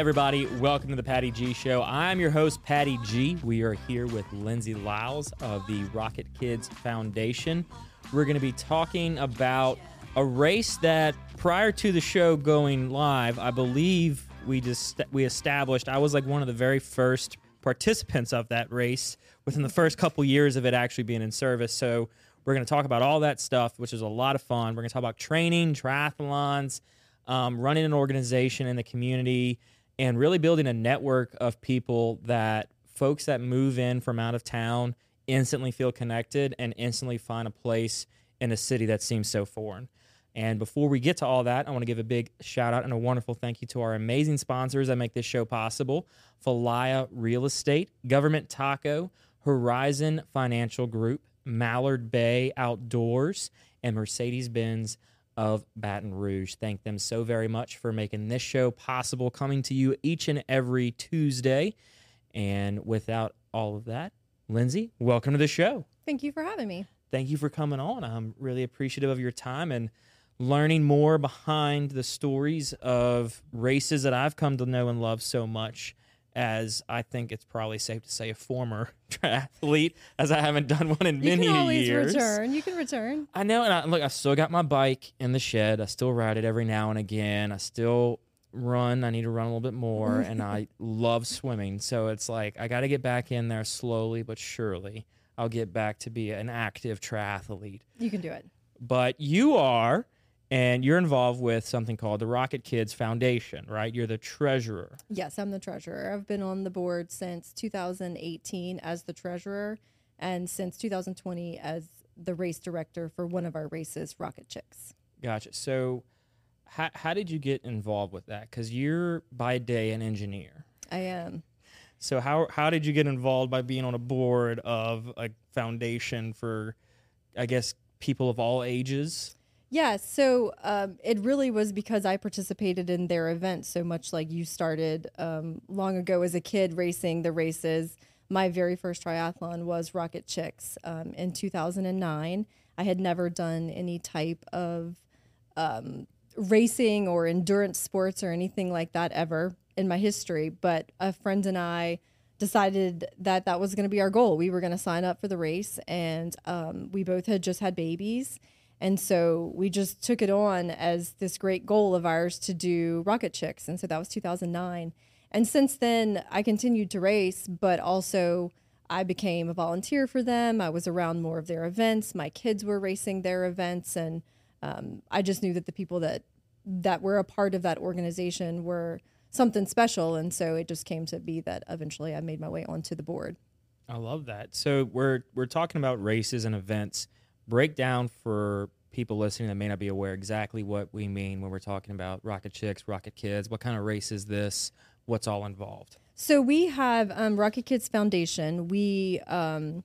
everybody. Welcome to the Patty G Show. I'm your host, Patty G. We are here with Lindsey Liles of the RocketKidz Foundation. We're going to be talking about a race that prior to the show going live, I believe we just we established I was like one of the very first participants of that race within the first couple years of it actually being in service. So we're going to talk about all that stuff, which is a lot of fun. We're going to talk about training, triathlons, um, running an organization in the community, and really building a network of people that folks that move in from out of town instantly feel connected and instantly find a place in a city that seems so foreign. And before we get to all that, I want to give a big shout out and a wonderful thank you to our amazing sponsors that make this show possible Falaya Real Estate, Government Taco, Horizon Financial Group, Mallard Bay Outdoors, and Mercedes Benz of Baton Rouge. Thank them so very much for making this show possible, coming to you each and every Tuesday. And without all of that, Lindsey, welcome to the show. Thank you for having me. Thank you for coming on. I'm really appreciative of your time and learning more behind the stories of races that I've come to know and love so much as I think it's probably safe to say a former triathlete, as I haven't done one in many years. you can always years. return. You can return. I know, and I, look, I still got my bike in the shed. I still ride it every now and again. I still run. I need to run a little bit more, and I love swimming. So it's like I got to get back in there slowly but surely. I'll get back to be an active triathlete. You can do it. But you are, and you're involved with something called the RocketKidz Foundation, right? You're the treasurer. Yes, I'm the treasurer. I've been on the board since 2018 as the treasurer, and since 2020 as the race director for one of our races, RocketChix. Gotcha. So, how, how did you get involved with that? Because you're by day an engineer. I am. So how how did you get involved by being on a board of a foundation for, I guess, people of all ages? Yeah, so um, it really was because I participated in their event so much like you started um, long ago as a kid racing the races. My very first triathlon was RocketChix um, in 2009. I had never done any type of um, racing or endurance sports or anything like that ever in my history, but a friend and I decided that that was going to be our goal. We were going to sign up for the race, and um, we both had just had babies. And so we just took it on as this great goal of ours to do RocketChix. And so that was 2009. And since then, I continued to race, but also I became a volunteer for them. I was around more of their events. My kids were racing their events. And um, I just knew that the people that, that were a part of that organization were something special. And so it just came to be that eventually I made my way onto the board. I love that. So we're we're talking about races and events. Break down for people listening that may not be aware exactly what we mean when we're talking about Rocket Chicks, RocketKidz. What kind of race is this? What's all involved? So we have um, RocketKidz Foundation. We um,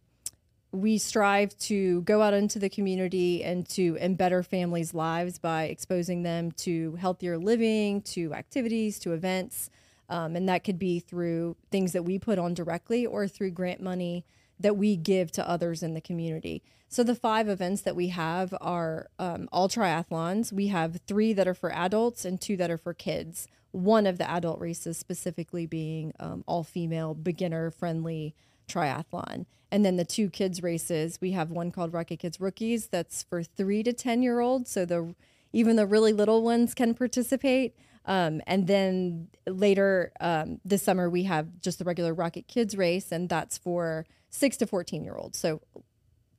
we strive to go out into the community and to embed families' lives by exposing them to healthier living, to activities, to events. Um, and that could be through things that we put on directly or through grant money that we give to others in the community. So the five events that we have are um, all triathlons. We have three that are for adults and two that are for kids. One of the adult races specifically being um, all female, beginner friendly triathlon. And then the two kids races, we have one called RocketKidz Rookies that's for three to 10 year olds. So the even the really little ones can participate. Um, and then later um, this summer, we have just the regular RocketKidz race, and that's for six to 14 year olds. So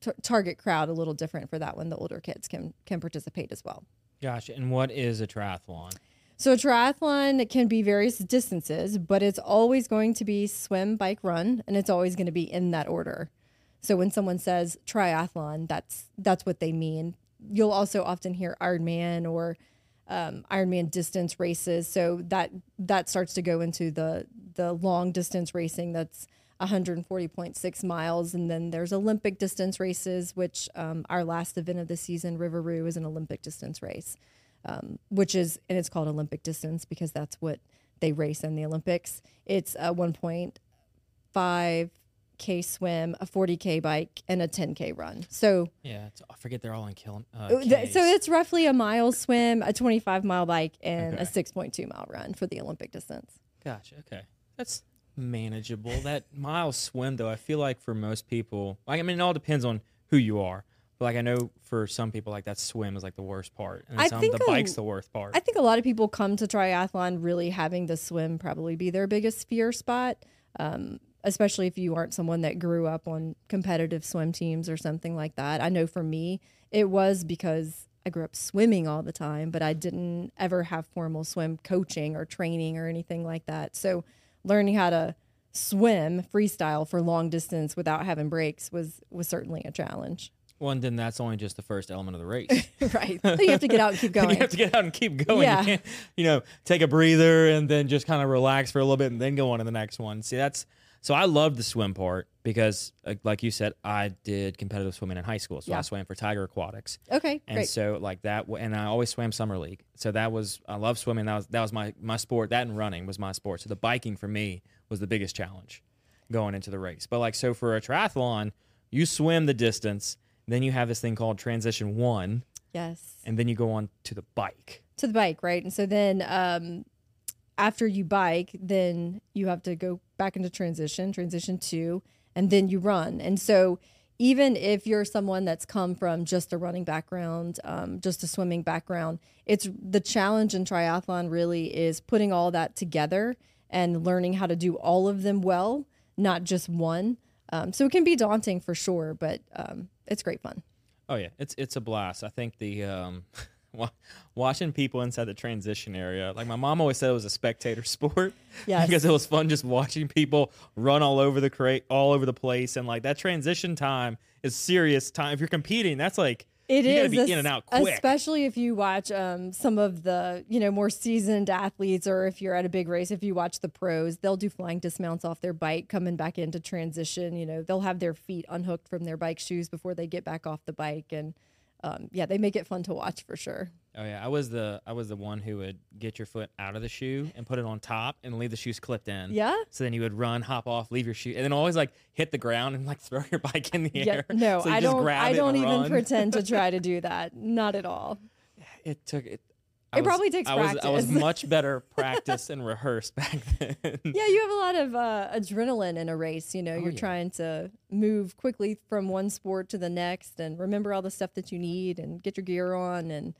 t- target crowd a little different for that one. The older kids can can participate as well. Gosh, and what is a triathlon? So a triathlon can be various distances, but it's always going to be swim, bike, run, and it's always going to be in that order. So when someone says triathlon, that's that's what they mean. You'll also often hear Ironman or um, Ironman distance races. So that that starts to go into the the long distance racing. That's 140.6 miles, and then there's Olympic distance races, which um, our last event of the season, Riveroo, is an Olympic distance race um, which is and it's called Olympic distance because that's what they race in the Olympics. It's a 1.5 k swim, a 40 k bike, and a 10 k run. So yeah, I forget they're all in kill. Uh, so it's roughly a mile swim, a 25 mile bike, and okay. a 6.2 mile run for the Olympic distance. Gotcha. Okay, that's manageable. that mile swim, though, I feel like for most people, like I mean, it all depends on who you are. But like I know for some people, like that swim is like the worst part, and I some think the a- bike's the worst part. I think a lot of people come to triathlon really having the swim probably be their biggest fear spot, um, especially if you aren't someone that grew up on competitive swim teams or something like that. I know for me, it was because I grew up swimming all the time, but I didn't ever have formal swim coaching or training or anything like that. So learning how to swim freestyle for long distance without having breaks was was certainly a challenge. well, and then that's only just the first element of the race. right. So you have to get out and keep going. you have to get out and keep going. Yeah. You can't, you know, take a breather and then just kind of relax for a little bit and then go on to the next one. See, that's so I love the swim part because, like, like you said, I did competitive swimming in high school, so Yeah. I swam for Tiger Aquatics, Okay, and great. so like that, and I always swam summer league. So that was I love swimming. That was that was my my sport. That and running was my sport. So the biking for me was the biggest challenge going into the race. But like so for a triathlon, you swim the distance, then you have this thing called transition one, Yes. and then you go on to the bike. to the bike, right? And so then um, after you bike, then you have to go back into transition, transition two, and then you run. And so even if you're someone that's come from just a running background, um, just a swimming background, it's the challenge in triathlon really is putting all that together and learning how to do all of them well, not just one. Um, so it can be daunting for sure, but um, it's great fun. Oh yeah, it's it's a blast. I think the um, watching people inside the transition area, like my mom always said, it was a spectator sport. Yes. because it was fun just watching people run all over the crate, all over the place, and like that transition time is serious time. If you're competing, that's like It you is, gotta be in and out quick. especially if you watch um, some of the you know more seasoned athletes, or if you're at a big race. If you watch the pros, they'll do flying dismounts off their bike, coming back into transition. You know, they'll have their feet unhooked from their bike shoes before they get back off the bike, and um, yeah, they make it fun to watch for sure. Oh yeah, I was the I was the one who would get your foot out of the shoe and put it on top and leave the shoes clipped in. Yeah. So then you would run, hop off, leave your shoe, and then always like hit the ground and like throw your bike in the Yeah, air. no, So I don't. I don't even run. pretend to try to do that. Not at all. It took it. I It probably takes I was, I was much better practiced and rehearsed back then. Yeah, you have a lot of uh, adrenaline in a race. You know, you're Oh, yeah. trying to move quickly from one sport to the next, and remember all the stuff that you need, and get your gear on, and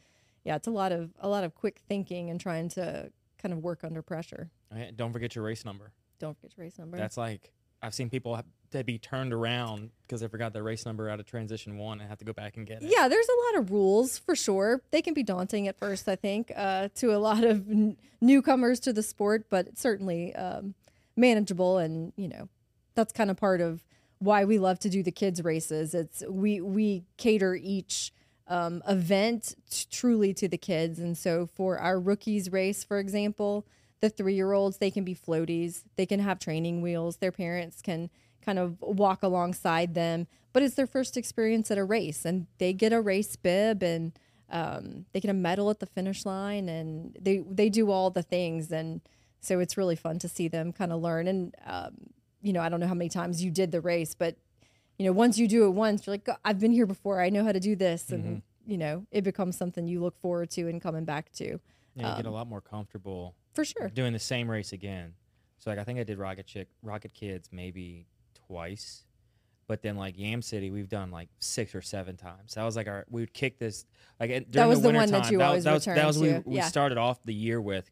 yeah, it's a lot of a lot of quick thinking and trying to kind of work under pressure. Yeah, Don't forget your race number. Don't forget your race number. That's like I've seen people to be turned around because they forgot their race number out of transition one and have to go back and get it. yeah, there's a lot of rules for sure. They can be daunting at first, I think, uh, to a lot of n- newcomers to the sport, but certainly um, manageable. And you know, that's kind of part of why we love to do the kids races. It's we we cater each um, event t- truly to the kids, and so for our rookies race, for example, the three year olds they can be floaties, they can have training wheels, their parents can kind of walk alongside them, but it's their first experience at a race, and they get a race bib and um, they get a medal at the finish line, and they they do all the things, and so it's really fun to see them kind of learn. And um, you know, I don't know how many times you did the race, but you know, once you do it once, you're like, "God, I've been here before. I know how to do this, and you know, it becomes something you look forward to and coming back to Yeah, you get a Um, lot more comfortable for sure. doing the same race again. So like I think I did Rocket Chick, RocketKidz maybe twice, but then like Yam City we've done like six or seven times. That was like our we would kick this like during was the, the winter one that time, you that, always that was, that was we, to. we Yeah. started off the year with,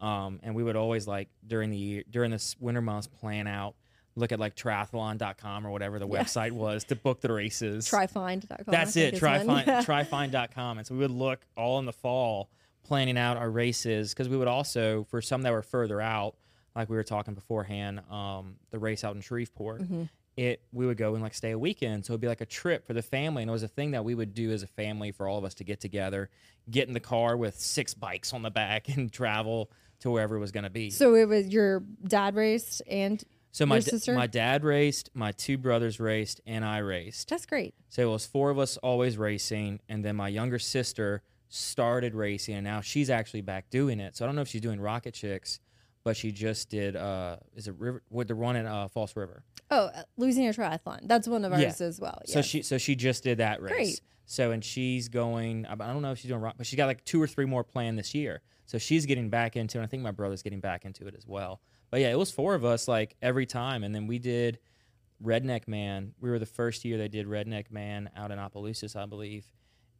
um, and we would always like during the year during this winter months plan out. Look at like triathlon.com or whatever the Yeah. website was to book the races. TriFind.com. That's it. it. is Try one. find trifind.com. And so we would look all in the fall planning out our races because we would also for some that were further out, like we were talking beforehand, um, the race out in Shreveport. Mm-hmm. It we would go and like stay a weekend, so it'd be like a trip for the family, and it was a thing that we would do as a family for all of us to get together, get in the car with six bikes on the back, and travel to wherever it was going to be. So it was your dad raced, and So my sister? my dad raced, my two brothers raced, and I raced. that's great. So it was four of us always racing, and then my younger sister started racing, and now she's actually back doing it. So I don't know if she's doing RocketChix, but she just did. Uh, is it River? With the one in uh, False River. Oh, uh, Louisiana Triathlon. That's one of ours Yeah. as well. So she so she just did that race. Great. So and she's going. I don't know if she's doing rock, but she got like two or three more planned this year. So she's getting back into, it. and I think my brother's getting back into it as well. But yeah, it was four of us like every time, and then we did Redneck Man. We were the first year they did Redneck Man out in Opelousas, I believe,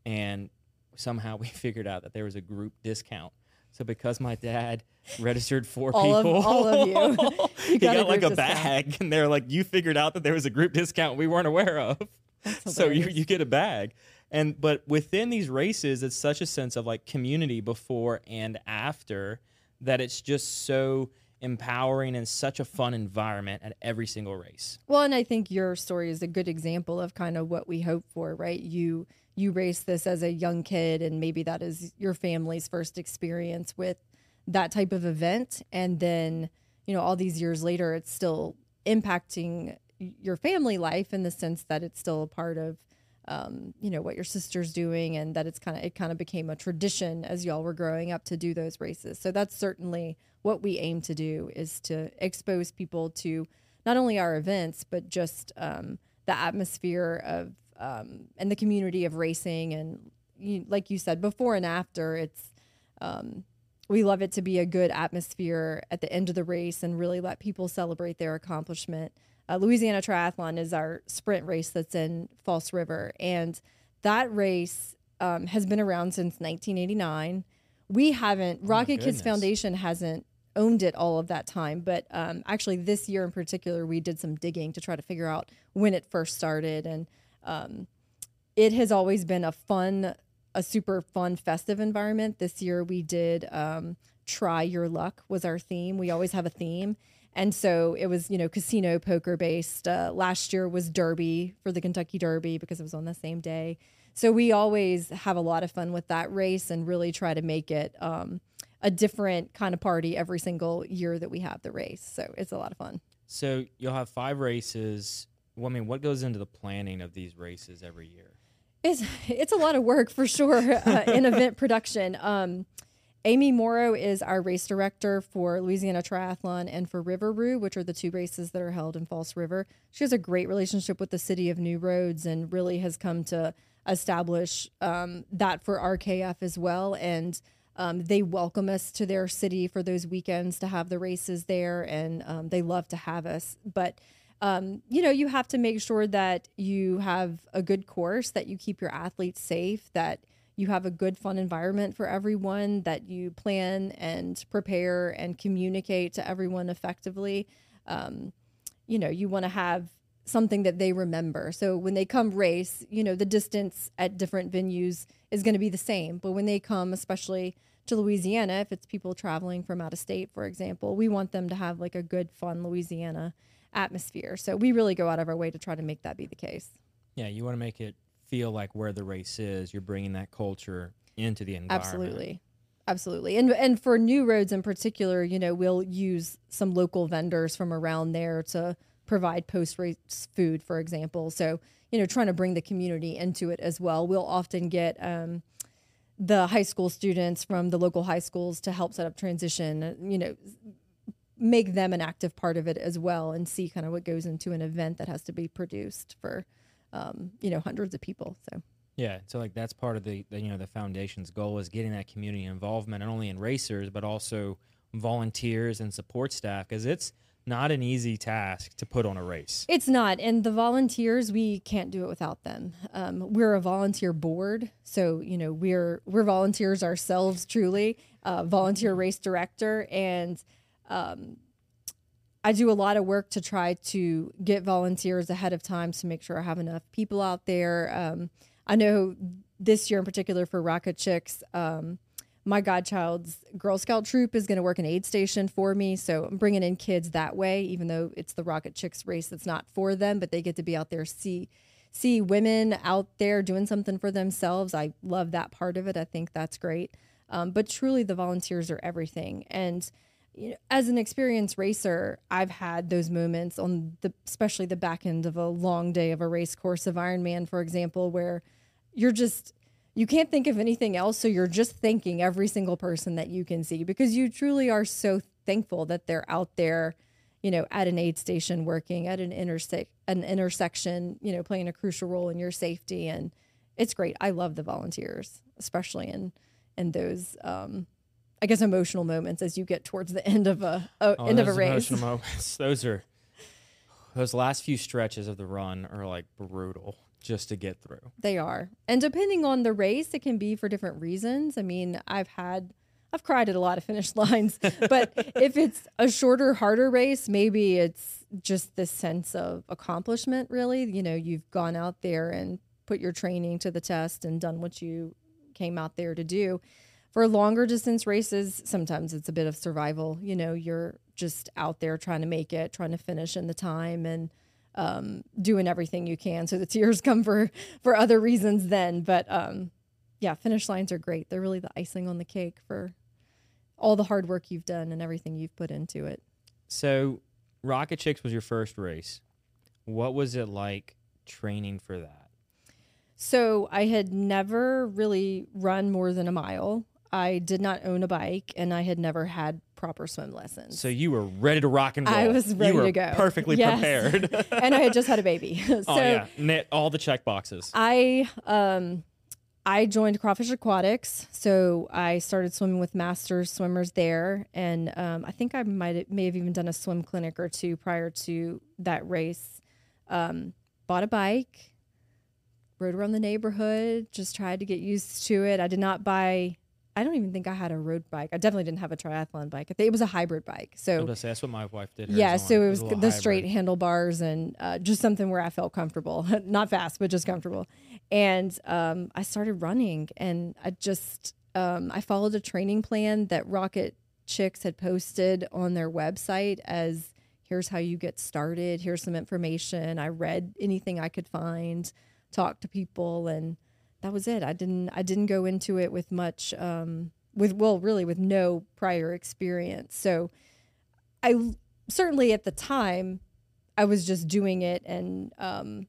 and somehow we figured out that there was a group discount. So because my dad registered four All of- people, all of you. You he got got, a like a discount. bag, and they're like, "You figured out that there was a group discount we weren't aware of." so you, you get a bag and but within these races it's such a sense of like community before and after that it's just so empowering and such a fun environment at every single race Well, and I think your story is a good example of kind of what we hope for, right? You you race this as a young kid, and maybe that is your family's first experience with that type of event, and then you know all these years later, it's still impacting your family life in the sense that it's still a part of um, you know what your sister's doing and that it's kind of it kind of became a tradition as y'all were growing up to do those races. So that's certainly what we aim to do is to expose people to not only our events but just um, the atmosphere of um, and the community of racing and you, like you said before and after it's um, we love it to be a good atmosphere at the end of the race and really let people celebrate their accomplishment. Uh, Louisiana Triathlon is our sprint race that's in False River, and that race um, has been around since 1989. We haven't, RocketKidz. Foundation hasn't owned it all of that time, but um, actually this year in particular, we did some digging to try to figure out when it first started. And um, it has always been a fun, a super fun, festive environment. This year we did um, "Try Your Luck" was our theme. We always have a theme, and so it was you know casino poker based. Uh, last year was Derby for the Kentucky Derby because it was on the same day. So we always have a lot of fun with that race and really try to make it um, a different kind of party every single year that we have the race. So it's a lot of fun. so you'll have five races well, i mean what goes into the planning of these races every year It's it's a lot of work for sure uh, in event production. Um, Amy Morrow is our race director for Louisiana Triathlon and for River Roo, which are the two races that are held in False River. She has a great relationship with the city of New Roads and really has come to establish um, that for RKF as well. And um, they welcome us to their city for those weekends to have the races there, and um, they love to have us. But um, you know, you have to make sure that you have a good course, that you keep your athletes safe, that you have a good, fun environment for everyone, that you plan and prepare and communicate to everyone effectively. Um, you know, you want to have something that they remember. So when they come race, you know, the distance at different venues is going to be the same. But when they come, especially to Louisiana, if it's people traveling from out of state, for example, we want them to have like a good, fun Louisiana atmosphere. So we really go out of our way to try to make that be the case. yeah you want to make it feel like where the race is you're bringing that culture into the environment Absolutely. Absolutely. And and for new roads in particular, you know, we'll use some local vendors from around there to provide post race food, for example. So, you know, trying to bring the community into it as well. We'll often get um, the high school students from the local high schools to help set up transition, you know, make them an active part of it as well and see kind of what goes into an event that has to be produced for, um, you know, hundreds of people. So, Yeah, so like that's part of the, the you know the foundation's goal is getting that community involvement not only in racers but also volunteers and support staff because it's not an easy task to put on a race. It's not. And the volunteers, we can't do it without them. Um, we're a volunteer board. So, you know, we're, we're volunteers ourselves, truly, uh, volunteer race director. And um, I do a lot of work to try to get volunteers ahead of time to make sure I have enough people out there. Um, I know this year in particular for RocketChix, um, my godchild's Girl Scout troop is going to work an aid station for me. So I'm bringing in kids that way, even though it's the RocketChix race that's not for them, but they get to be out there, see see women out there doing something for themselves. I love that part of it. I think that's great. Um, but truly, the volunteers are everything. And you know, as an experienced racer, I've had those moments on the, especially the back end of a long day of a race course of Ironman, for example, where you're just you can't think of anything else so you're just thanking every single person that you can see because you truly are so thankful that they're out there, you know, at an aid station working at an intersect an intersection, you know, playing a crucial role in your safety and it's great. I love the volunteers, especially in in those um I guess emotional moments as you get towards the end of a, a Oh, end of a those race. emotional moments. Those are those last few stretches of the run are like brutal just to get through. They are. And depending on the race, it can be for different reasons. I mean, I've had I've cried at a lot of finish lines, but if it's a shorter, harder race, maybe it's just this sense of accomplishment really. You know, you've gone out there and put your training to the test and done what you came out there to do. For longer distance races, sometimes it's a bit of survival. You know, you're just out there trying to make it, trying to finish in the time and um, doing everything you can. So the tears come for for other reasons then. But um, yeah, finish lines are great. They're really the icing on the cake for all the hard work you've done and everything you've put into it. So, RocketChix was your first race. What was it like training for that? So I had never really run more than a mile. I did not own a bike, and I had never had proper swim lessons. So you were ready to rock and roll. I was ready you were to go. Perfectly Yes. prepared. and I had just had a baby. so oh yeah, Knit all the check boxes. I um I joined Crawfish Aquatics, so I started swimming with masters swimmers there, and um, I think I might may have even done a swim clinic or two prior to that race. Um, bought a bike, rode around the neighborhood, just tried to get used to it. I did not buy. I don't even think I had a road bike. I definitely didn't have a triathlon bike. I think it was a hybrid bike. I So was say, that's what my wife did. yeah, so it was a the little straight handlebars and uh, just something where I felt comfortable, not fast, but just comfortable. And um, I started running, and I just um, I followed a training plan that Rocket Chicks had posted on their website as here's how you get started. Here's some information. I read anything I could find, talked to people, and that was it. I didn't I didn't go into it with much um, with well really with no prior experience. So I certainly at the time I was just doing it and um,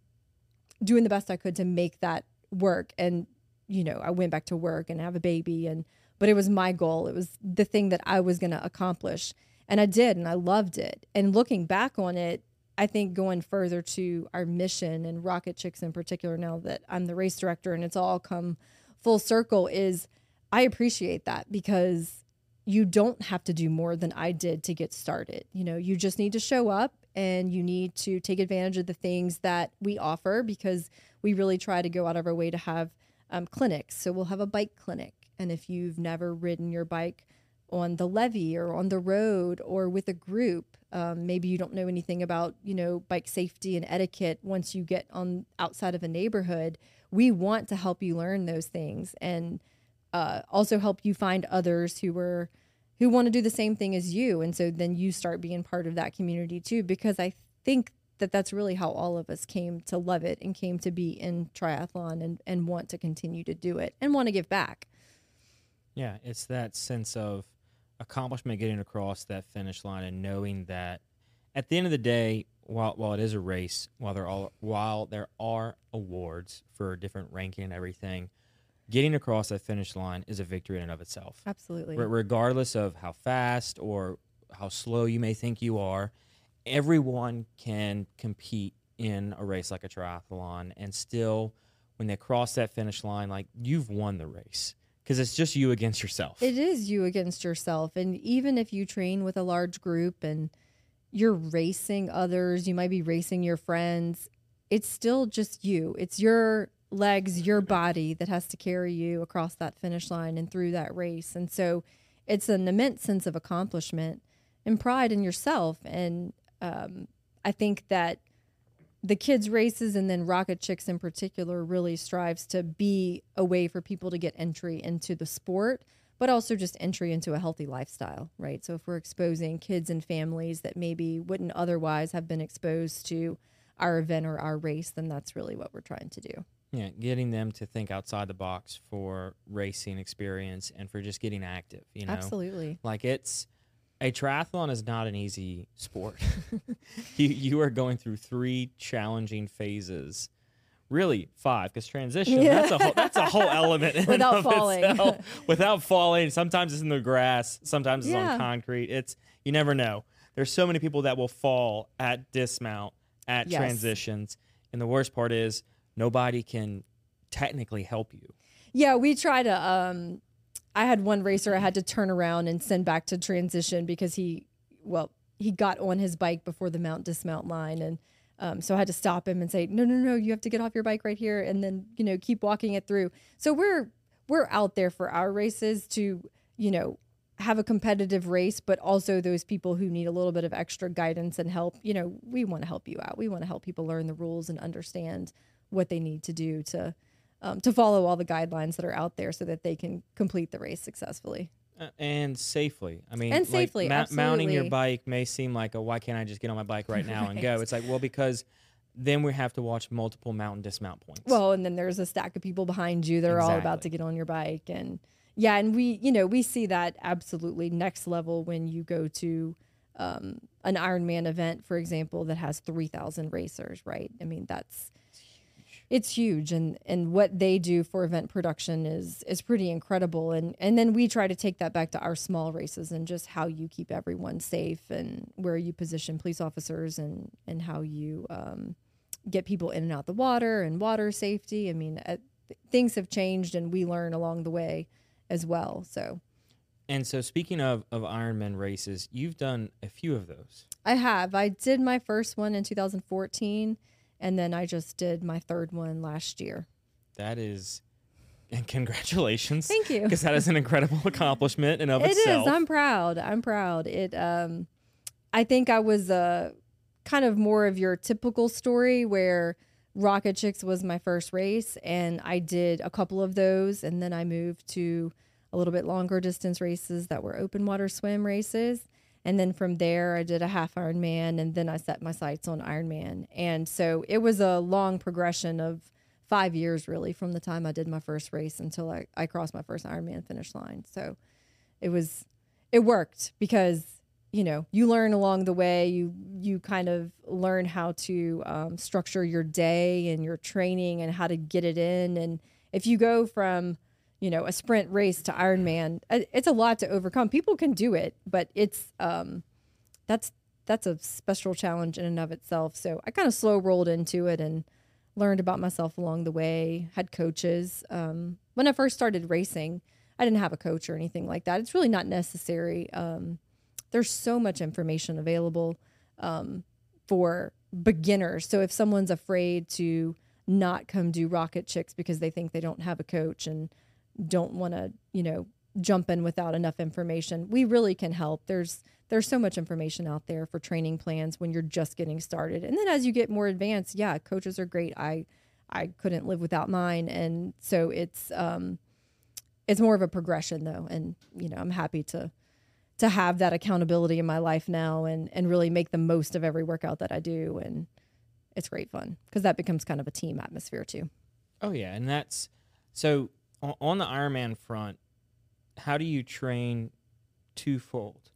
doing the best I could to make that work. And you know, I went back to work and have a baby, and but it was my goal. It was the thing that I was going to accomplish, and I did, and I loved it. And looking back on it, I think going further to our mission and RocketChix in particular, now that I'm the race director and it's all come full circle, is I appreciate that because you don't have to do more than I did to get started. You know, you just need to show up and you need to take advantage of the things that we offer because we really try to go out of our way to have um, clinics. So we'll have a bike clinic. And if you've never ridden your bike on the levee or on the road or with a group, um, maybe you don't know anything about, you know, bike safety and etiquette once you get on outside of a neighborhood, we want to help you learn those things and uh, also help you find others who were who want to do the same thing as you. And so then you start being part of that community too because i think that that's really how all of us came to love it and came to be in triathlon and, and want to continue to do it and want to give back. Yeah, it's that sense of accomplishment getting across that finish line and knowing that at the end of the day, while while it is a race, while there all while there are awards for different ranking and everything, getting across that finish line is a victory in and of itself. absolutely Re- regardless of how fast or how slow you may think you are, everyone can compete in a race like a triathlon and still when they cross that finish line like you've won the race because it's just you against yourself. It is you against yourself. And even if you train with a large group and you're racing others, you might be racing your friends, it's still just you. It's your legs, your body that has to carry you across that finish line and through that race. And so it's an immense sense of accomplishment and pride in yourself. And um, I think that the kids races and then RocketChix in particular really strives to be a way for people to get entry into the sport but also just entry into a healthy lifestyle right? So if we're exposing kids and families that maybe wouldn't otherwise have been exposed to our event or our race then that's really what we're trying to do. Yeah, getting them to think outside the box for racing experience and for just getting active, you know. absolutely. Like it's a triathlon is not an easy sport. you you are going through three challenging phases. Really five because transition Yeah. that's a whole that's a whole element Without falling. itself. without falling sometimes it's in the grass sometimes it's Yeah. on concrete it's You never know. There's so many people that will fall at dismount, at Yes. transitions, and the worst part is nobody can technically help you. Yeah, we try to. Um, I had one racer I had to turn around and send back to transition because he, well, he got on his bike before the mount dismount line, and um, so I had to stop him and say, "No, no, no, you have to get off your bike right here," and then you know keep walking it through. So we're we're out there for our races to you know have a competitive race, but also those people who need a little bit of extra guidance and help. You know, we want to help you out. We want to help people learn the rules and understand what they need to do to um, to follow all the guidelines that are out there so that they can complete the race successfully. Uh, and safely. I mean, And like, safely, mounting your bike may seem like, oh, why can't I just get on my bike right now and go? It's like, well, because then we have to watch multiple mountain dismount points. Well, and then there's a stack of people behind you that are all about to get on your bike and yeah, and we, you know, we see that absolutely next level when you go to um, an Ironman event, for example, that has 3,000 racers, right? I mean, that's it's huge and and what they do for event production is is pretty incredible. And and then we try to take that back to our small races and just how you keep everyone safe and where you position police officers and and how you um, get people in and out the water and water safety. I mean uh, things have changed and we learn along the way as well so. And so, speaking of, of Ironman races, you've done a few of those. i have. I did my first one in 2014 and then i just did my third one last year That is, and congratulations. Thank you. Because that is an incredible accomplishment in of It itself. It is. I'm proud. I'm proud. It. Um, I think I was uh, kind of more of your typical story where RocketChix was my first race, and I did a couple of those, and then I moved to a little bit longer distance races that were open water swim races. And then from there, I did a half Ironman, and then I set my sights on Ironman. And so it was a long progression of five years, really, from the time I did my first race until I, I crossed my first Ironman finish line. So it was it worked because you know you learn along the way you you kind of learn how to um, structure your day and your training and how to get it in and if you go from you know a sprint race to ironman uh, it's a lot to overcome people can do it but it's um that's that's a special challenge in and of itself so i kind of slow rolled into it and learned about myself along the way had coaches um, when i first started racing I didn't have a coach or anything like that. It's really not necessary. Um, there's so much information available um, for beginners. So if someone's afraid to not come do RocketChix because they think they don't have a coach and don't want to, you know, jump in without enough information, we really can help. There's there's so much information out there for training plans when you're just getting started. And then as you get more advanced, yeah, coaches are great. I I couldn't live without mine, and so it's um, it's more of a progression though and you know i'm happy to to have that accountability in my life now and and really make the most of every workout that i do and it's great fun because that becomes kind of a team atmosphere too Oh yeah, and that's so on the Ironman front. How do you train twofold?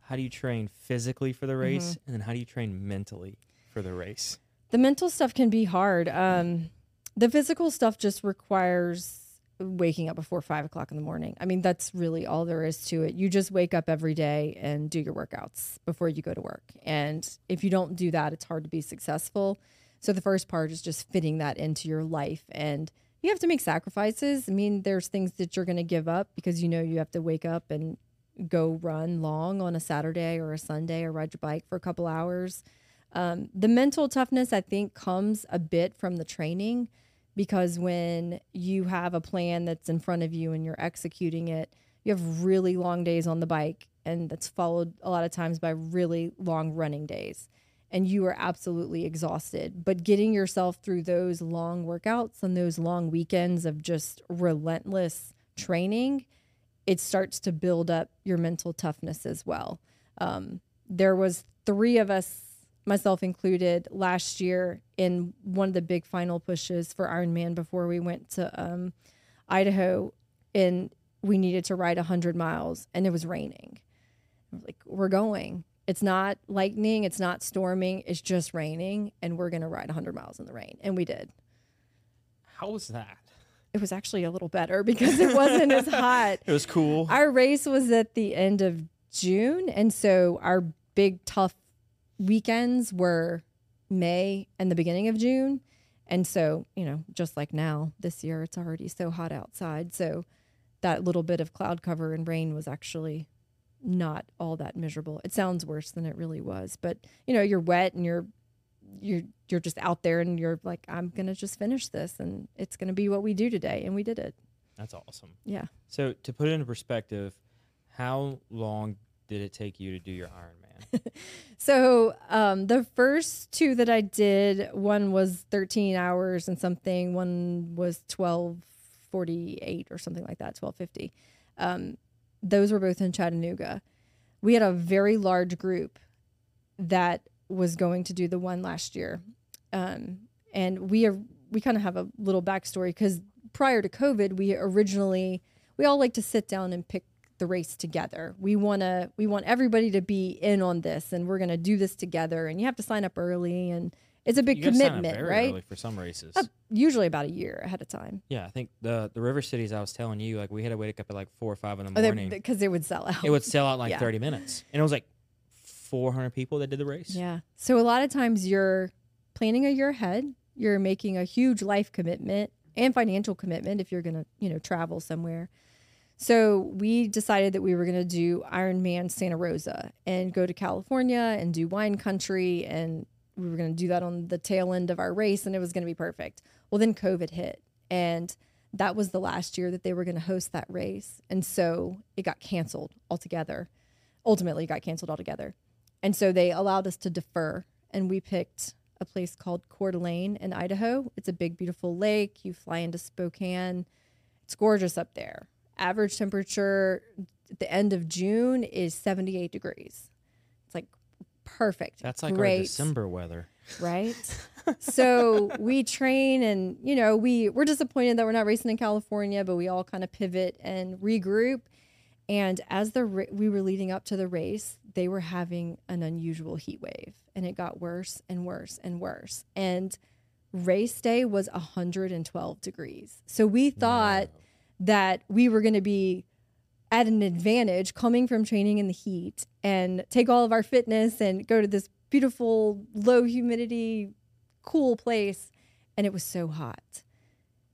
How do you train physically for the race, and then how do you train mentally for the race? the mental stuff can be hard um the physical stuff just requires waking up before five o'clock in the morning i mean that's really all there is to it you just wake up every day and do your workouts before you go to work and if you don't do that it's hard to be successful so the first part is just fitting that into your life and you have to make sacrifices i mean there's things that you're going to give up because you know you have to wake up and go run long on a saturday or a sunday or ride your bike for a couple hours um, the mental toughness, I think, comes a bit from the training because when you have a plan that's in front of you and you're executing it, you have really long days on the bike, and that's followed a lot of times by really long running days. And you are absolutely exhausted. But getting yourself through those long workouts and those long weekends of just relentless training, it starts to build up your mental toughness as well. Um, there was three of us myself included, last year in one of the big final pushes for Ironman before we went to um, Idaho, and we needed to ride 100 miles, and it was raining. Like, we're going. It's not lightning, it's not storming, it's just raining, and we're going to ride 100 miles in the rain. And we did. How was that? It was actually a little better because it wasn't as hot. It was cool. Our race was at the end of June. And so our big tough weekends were May and the beginning of June. And so, you know, just like now this year, it's already so hot outside. So that little bit of cloud cover and rain was actually not all that miserable. It sounds worse than it really was, but you know, you're wet and you're you're you're just out there and you're like I'm going to just finish this and it's going to be what we do today and we did it. That's awesome. Yeah. So to put it into perspective, how long did it take you to do your Ironman? So um, the first two that I did, one was 13 hours and something, one was 1248 or something like that, 1250. Um, those were both in Chattanooga. We had a very large group that was going to do the one last year, um, and we are we kind of have a little backstory because prior to COVID, we originally we all like to sit down and pick the race together. We want to we want everybody to be in on this and we're going to do this together and you have to sign up early and it's a big You gotta sign up commitment, right? early for some races. Uh, usually about a year ahead of time. yeah, I think the the River Cities I was telling you, like we had to wake up at like four or five in the Oh, morning. because it would sell out. it would sell out like Yeah. 30 minutes. And it was like 400 people that did the race. Yeah. So a lot of times you're planning a year ahead. You're making a huge life commitment and financial commitment if you're going to, you know, travel somewhere. So we decided that we were going to do Ironman Santa Rosa and go to California and do wine country and we were going to do that on the tail end of our race and it was going to be perfect. Well, then COVID hit and that was the last year that they were going to host that race. And so it got canceled altogether. Ultimately, it got canceled altogether. And so they allowed us to defer, and we picked a place called Coeur d'Alene in Idaho. It's a big, beautiful lake. You fly into Spokane. It's gorgeous up there. Average temperature at the end of June is 78 degrees. Perfect. That's like our December weather. right? so we train and you know, we we're disappointed that we're not racing in California, but we all kind of pivot and regroup. And as the we were leading up to the race, they were having an unusual heat wave and it got worse and worse and worse. And race day was 112 degrees. So we thought that we were going to be at an advantage coming from training in the heat and take all of our fitness and go to this beautiful low humidity cool place. And it was so hot.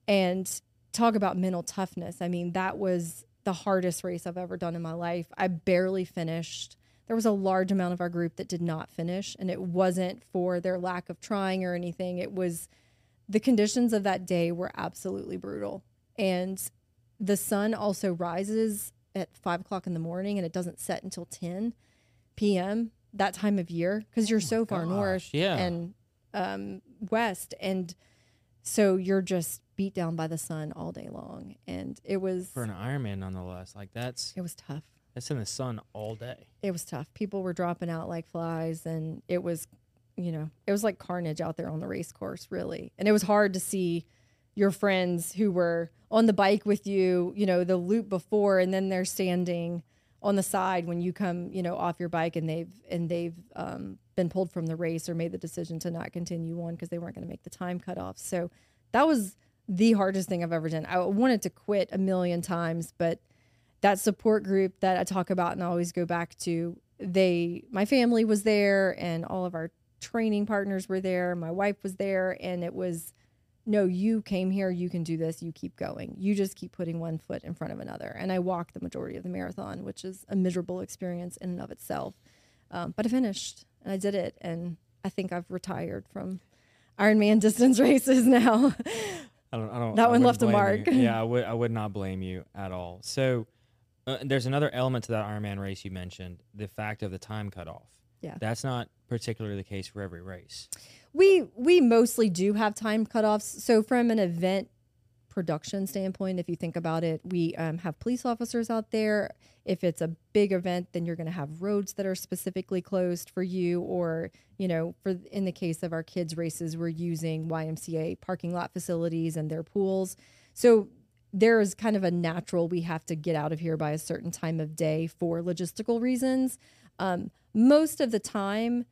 And talk about mental toughness. I mean that was the hardest race i've ever done in my life. I barely finished. There was a large amount of our group that did not finish and it wasn't for their lack of trying or anything. It was the conditions of that day were absolutely brutal. And the sun also rises at five o'clock in the morning and it doesn't set until 10 p.m. that time of year because you're so far gosh, north yeah. and um, west. And so you're just beat down by the sun all day long. And it was, For an Ironman, nonetheless, like that's it was tough. that's in the sun all day. It was tough. People were dropping out like flies and it was, you know, it was like carnage out there on the race course, really. And it was hard to see your friends who were on the bike with you, you know, the loop before, and then they're standing on the side when you come, you know, off your bike and they've and they've um, been pulled from the race or made the decision to not continue on because they weren't going to make the time cutoff. So that was the hardest thing I've ever done. I wanted to quit a million times, but that support group that I talk about and I always go back to, they my family was there and all of our training partners were there. My wife was there and it was no, you came here, you can do this, you keep going. You just keep putting one foot in front of another. And I walked the majority of the marathon, which is a miserable experience in and of itself. Um, but I finished and I did it. And I think I've retired from Ironman distance races now. I don't. I don't. That I one left a mark. you. Yeah, I would. I would not blame you at all. So, uh, there's another element to that Ironman race you mentioned: the fact of the time cutoff. Yeah. That's not particularly the case for every race. We we mostly do have time cutoffs. So from an event production standpoint, if you think about it, we um, have police officers out there. If it's a big event, then you're going to have roads that are specifically closed for you, or you know, for in the case of our kids' races, we're using YMCA parking lot facilities and their pools. So there is kind of a natural we have to get out of here by a certain time of day for logistical reasons. Um, most of the time,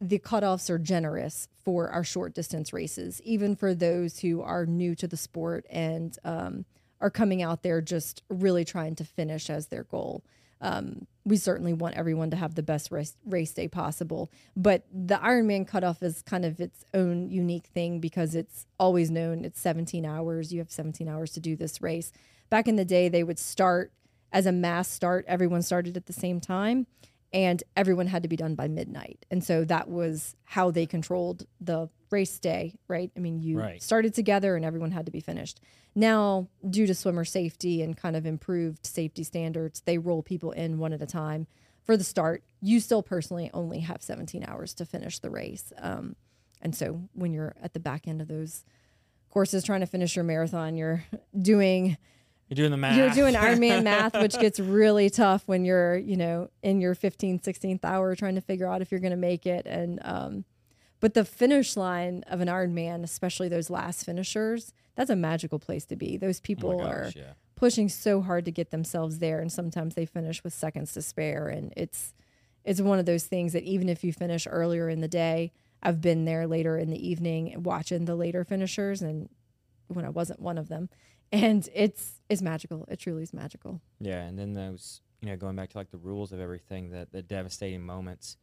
the cutoffs are generous for our short distance races, even for those who are new to the sport and um, are coming out there just really trying to finish as their goal. um, we certainly want everyone to have the best race, race day possible. But the Ironman cutoff is kind of its own unique thing because it's always known it's 17 hours. You have 17 hours to do this race. Back in the day, they would start as a mass start. Everyone started at the same time, and everyone had to be done by midnight. And so that was how they controlled the race day, right? I mean, you Right. started together and everyone had to be finished. Now, due to swimmer safety and kind of improved safety standards, they roll people in one at a time for the start. You still personally only have 17 hours to finish the race. Um, and so when you're at the back end of those courses trying to finish your marathon, you're doing You're doing the math. you're doing Ironman math, which gets really tough when you're, you know, in your 15th, 16th hour trying to figure out if you're going to make it. And, um, but the finish line of an Ironman, especially those last finishers, that's a magical place to be. Those Oh people are yeah. pushing so hard to get themselves there, and sometimes they finish with seconds to spare. And it's, it's one of those things that even if you finish earlier in the day, I've been there later in the evening watching the later finishers, and when I wasn't one of them, and it's it's magical. It truly is magical. Yeah, and then those, you know, going back to like the rules of everything, the the devastating moments.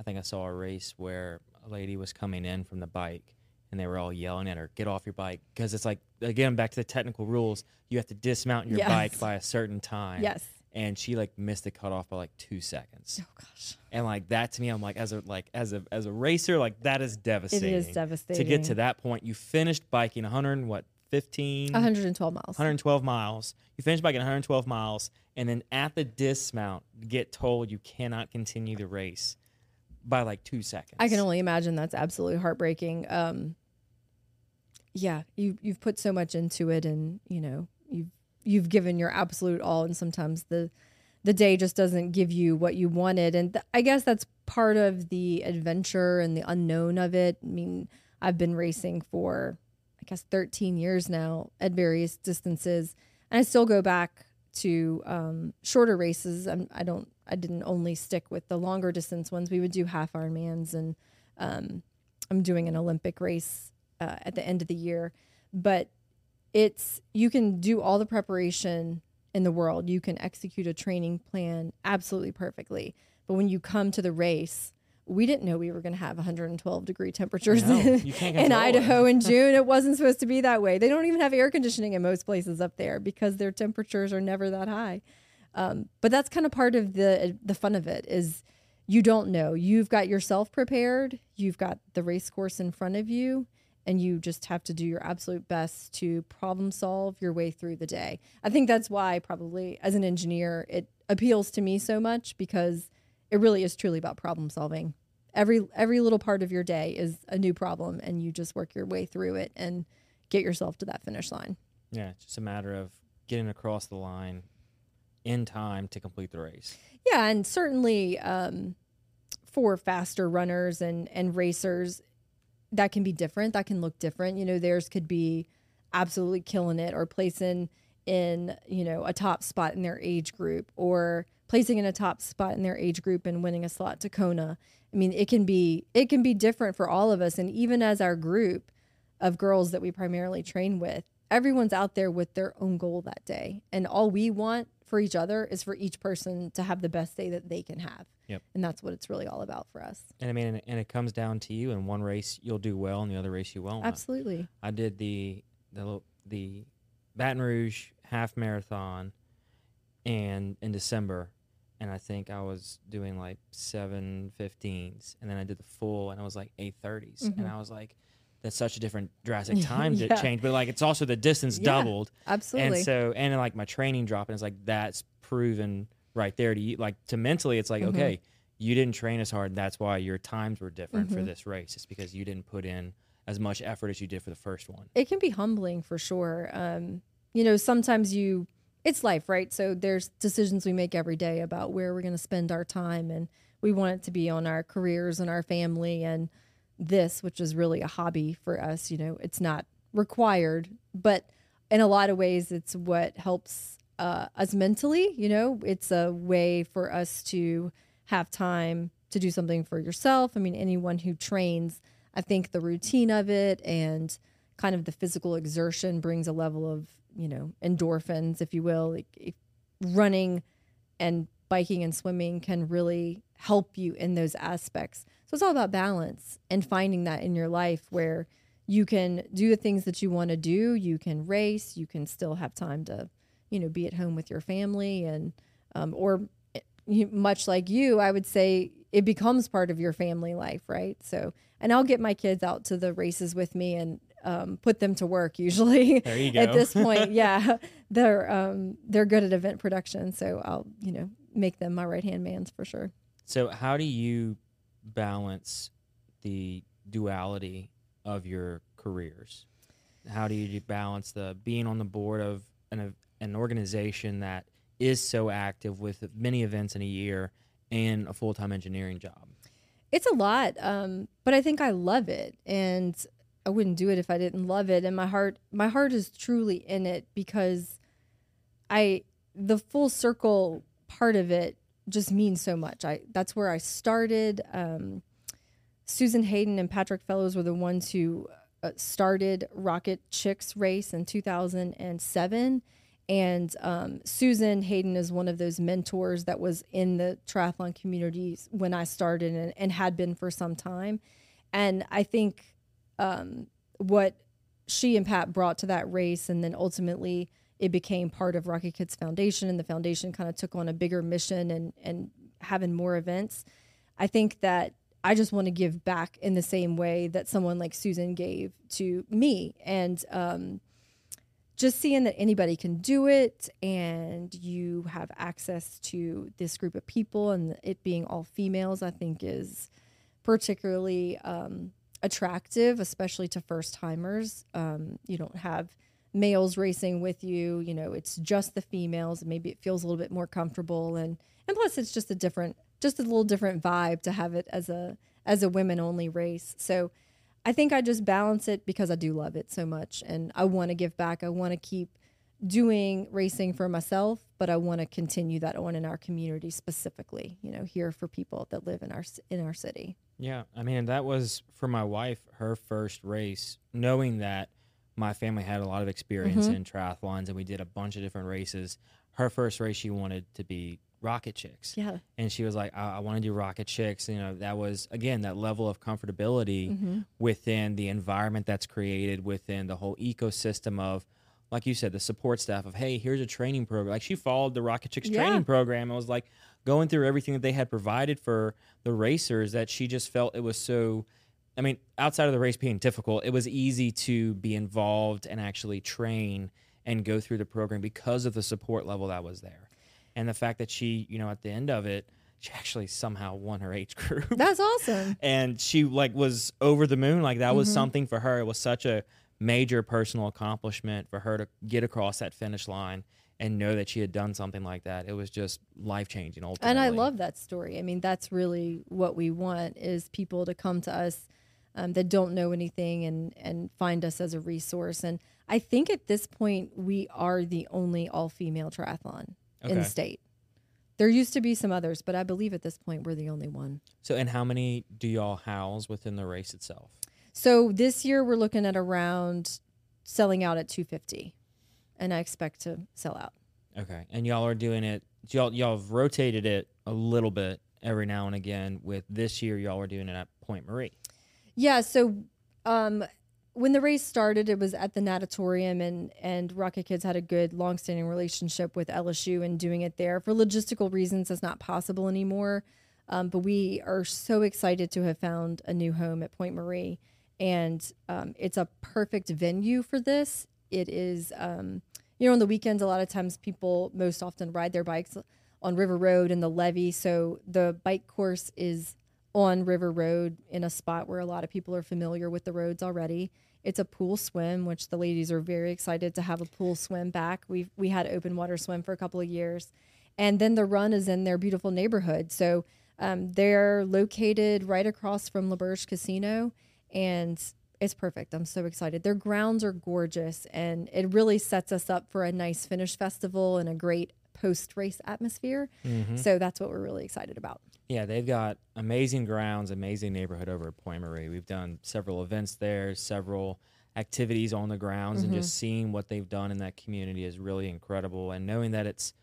I think I saw a race where a lady was coming in from the bike, and they were all yelling at her, "Get off your bike!" Because it's like again back to the technical rules. You have to dismount your bike by a certain time. Yes. And she like missed the cutoff by like two seconds, Oh gosh, and like that to me, I'm like as a like as a as a racer, like that is devastating. to devastating. to get to that point. You finished biking 100 and what 15 112 miles. 112 miles. You finish by getting 112 miles, and then at the dismount, get told you cannot continue the race by like two seconds. I can only imagine that's absolutely heartbreaking. Um, yeah, you you've put so much into it, and you know you've you've given your absolute all, and sometimes the the day just doesn't give you what you wanted, and th- I guess that's part of the adventure and the unknown of it. I mean, I've been racing for guess 13 years now at various distances, and I still go back to um, shorter races. I'm, I don't. I didn't only stick with the longer distance ones. We would do half Ironmans, and um, I'm doing an Olympic race uh, at the end of the year. But it's you can do all the preparation in the world. You can execute a training plan absolutely perfectly. But when you come to the race, we didn't know we were going to have 112 degree temperatures in, in control it. Idaho in June. It wasn't supposed to be that way. They don't even have air conditioning in most places up there because their temperatures are never that high. Um, but that's kind of part of the the fun of it is you don't know. You've got yourself prepared. You've got the race course in front of you, and you just have to do your absolute best to problem solve your way through the day. I think that's why probably as an engineer it appeals to me so much because it really is truly about problem solving. Every every little part of your day is a new problem and you just work your way through it and get yourself to that finish line. Yeah, it's just a matter of getting across the line in time to complete the race. Yeah, and certainly um, for faster runners and and racers, that can be different. That can look different. You know, theirs could be absolutely killing it or placing in you know a top spot in their age group or placing in a top spot in their age group and winning a slot to Kona. I mean, it can be it can be different for all of us, and even as our group of girls that we primarily train with, everyone's out there with their own goal that day, and all we want for each other is for each person to have the best day that they can have. Yep. And that's what it's really all about for us. And I mean, and, and it comes down to you. In one race, you'll do well, and the other race, you won't. Absolutely. I did the the the Baton Rouge half marathon, and in December, and I think I was doing like seven fifteens, and then I did the full, and I was like eight and I was like, that's such a different drastic time to Yeah. change, but like it's also the distance Yeah, doubled, Absolutely. and so and like my training drop, and it's like that's proven right there to you, like to mentally, it's like Mhm. okay. You didn't train as hard. and That's why your times were different for Mhm. this race. It's because you didn't put in as much effort as you did for the first one. it can be humbling for sure. Um, you know, sometimes you, it's life, right? So there's decisions we make every day about where we're going to spend our time, and we want it to be on our careers and our family and this, which is really a hobby for us. You know, it's not required, but in a lot of ways, it's what helps uh, us mentally. You know, it's a way for us to have time to do something for yourself. I mean, anyone who trains, I think the routine of it and kind of the physical exertion brings a level of, you know, endorphins, if you will, like running and biking and swimming can really help you in those aspects. So it's all about balance and finding that in your life where you can do the things that you want to do, you can race, you can still have time to, you know, be at home with your family and um, or eh, much like you, I would say it becomes part of your family life, right? So, and I'll get my kids out to the races with me and um, put them to work usually. There you go. at this point, yeah, they're um, they're good at event production, so I'll you know make them my right hand mans for sure. So, how do you balance the duality of your careers? How do you balance the being on the board of an an organization that is so active with many events in a year and a full time engineering job? It's a lot, um, but I think I love it, and I wouldn't do it if I didn't love it. And my heart, my heart is truly in it because I, the full circle part of it just means so much. I that's where I started. Um, Susan Hayden and Patrick Fellows were the ones who uh, started Rocket Chicks race in 2007 and um, Susan Hayden is one of those mentors that was in the triathlon communities when I started and, and had been for some time. And I think um, what she and Pat brought to that race, and then ultimately it became part of RocketKidz Foundation, and the foundation kind of took on a bigger mission and and having more events. I think that I just want to give back in the same way that someone like Susan gave to me, and um, just seeing that anybody can do it and you have access to this group of people and it being all females, I think is particularly um, attractive, especially to first timers. Um, you don't have males racing with you, you know, it's just the females. Maybe it feels a little bit more comfortable and and plus it's just a different just a little different vibe to have it as a as a women only race. So I think I just balance it because I do love it so much and I want to give back. I want to keep doing racing for myself, but I want to continue that on in our community specifically, you know, here for people that live in our in our city. Yeah, I mean, that was for my wife her first race, knowing that my family had a lot of experience Mm-hmm. in triathlons and we did a bunch of different races. Her first race she wanted to be RocketChix. Yeah. and she was like, I, I want to do RocketChix. You know, that was again that level of comfortability within the environment that's created within the whole ecosystem of, like you said, the support staff of, hey, here's a training program. Like she followed the RocketChix Yeah. training program and was like going through everything that they had provided for the racers that she just felt it was so. I mean, outside of the race being difficult, it was easy to be involved and actually train and go through the program because of the support level that was there. And the fact that she, you know, at the end of it, she actually somehow won her age group. That's awesome. and she like was over the moon. Like that Mm-hmm. was something for her. It was such a major personal accomplishment for her to get across that finish line and know that she had done something like that. It was just life changing ultimately. And I love that story. I mean, that's really what we want is people to come to us um, that don't know anything and and find us as a resource. And I think at this point we are the only all female triathlon in the state. There used to be some others, but I believe at this point we're the only one. So, and how many do y'all house within the race itself? So this year we're looking at around selling out at 250, and I expect to sell out. Okay, and y'all are doing it. Y'all y'all have rotated it a little bit every now and again. With this year, y'all are doing it at Pointe-Marie. Yeah. So um, when the race started, it was at the natatorium, and and RocketKidz had a good, long-standing relationship with LSU and doing it there. For logistical reasons, it's not possible anymore. Um, but we are so excited to have found a new home at Pointe-Marie, and um, it's a perfect venue for this. It is, um, you know, on the weekends, a lot of times people most often ride their bikes on River Road and the levee. So the bike course is on River Road in a spot where a lot of people are familiar with the roads already. It's a pool swim, which the ladies are very excited to have a pool swim back. We we had open water swim for a couple of years, and then the run is in their beautiful neighborhood. So um, they're located right across from L'Auberge Casino, and it's perfect. I'm so excited. Their grounds are gorgeous, and it really sets us up for a nice finish festival and a great post race atmosphere. So that's what we're really excited about. Yeah, they've got amazing grounds, amazing neighborhood over at Pointe-Marie. We've done several events there, several activities on the grounds, and just seeing what they've done in that community is really incredible. And knowing that it's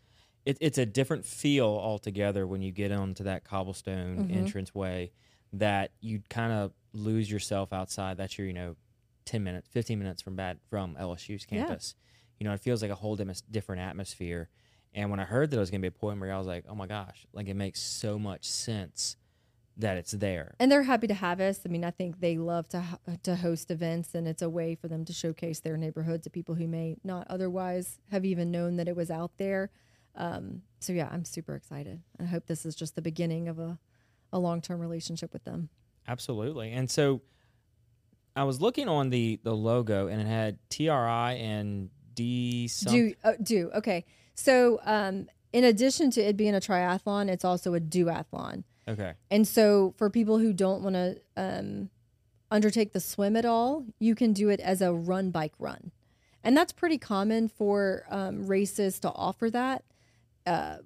it, it's a different feel altogether when you get onto that cobblestone Mhm. entrance way that you kind of lose yourself outside. That's your, you know, 10 minutes, 15 minutes from bad from LSU's Yeah. campus. You know, it feels like a whole dim- different atmosphere. And when I heard that it was going to be a point where I was like, oh my gosh, like it makes so much sense that it's there. and they're happy to have us. I mean, I think they love to ho- to host events, and it's a way for them to showcase their neighborhood to people who may not otherwise have even known that it was out there. Um, so yeah, I'm super excited. I hope this is just the beginning of a, a long term relationship with them. Absolutely. And so I was looking on the the logo and it had TRI and D something. Do uh, do okay. So um, in addition to it being a triathlon, it's also a duathlon. Okay. And so, for people who don't want to um, undertake the swim at all, you can do it as a run bike run. And that's pretty common for um, races to offer that. Uh,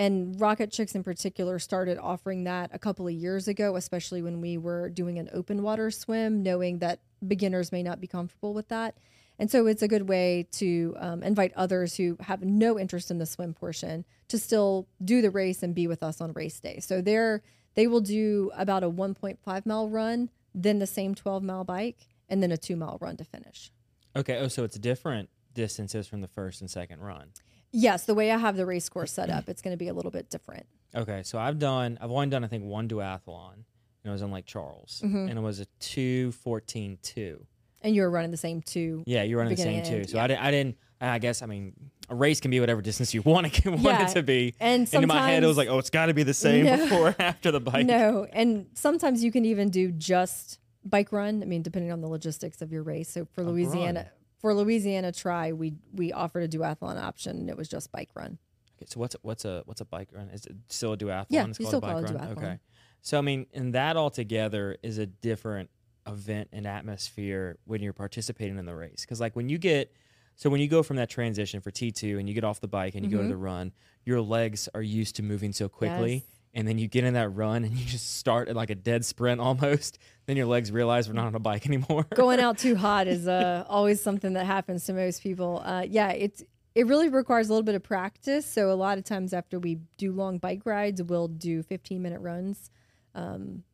and RocketChix in particular started offering that a couple of years ago, especially when we were doing an open water swim, knowing that beginners may not be comfortable with that. And so it's a good way to um, invite others who have no interest in the swim portion to still do the race and be with us on race day. So they're they will do about a 1.5 mile run, then the same 12 mile bike, and then a two mile run to finish. Okay. Oh, so it's different distances from the first and second run. Yes, the way I have the race course set up, it's going to be a little bit different. Okay. So I've done, I've only done, I think, one duathlon. And it was in Lake Charles. Mm-hmm. And it was a 2 14 2. And you're running the same two. Yeah, you're running the same two. So yeah. I, didn't, I didn't, I guess, I mean, a race can be whatever distance you want it, want Yeah, it to be. and in my head, it was like, oh, it's got to be the same No. before or after the bike. No, and sometimes you can even do just bike run. I mean, depending on the logistics of your race. So for Louisiana, run. For Louisiana try, we we offered a duathlon option, and it was just bike run. Okay, so what's a, what's a what's a bike run? Is it still a duathlon? Yeah, it's you called still a call bike it run. duathlon. Okay. So I mean, and that altogether is a different event and atmosphere when you're participating in the race. Because like when you get, so when you go from that transition for T two and you get off the bike and you go to mm-hmm. the run, your legs are used to moving so quickly. Yes. And then you get in that run and you just start at like a dead sprint almost. Then your legs realize we're not on a bike anymore. Going out too hot is uh, always something that happens to most people. Uh, yeah, it's it really requires a little bit of practice. So a lot of times after we do long bike rides, we'll do 15 minute runs, um,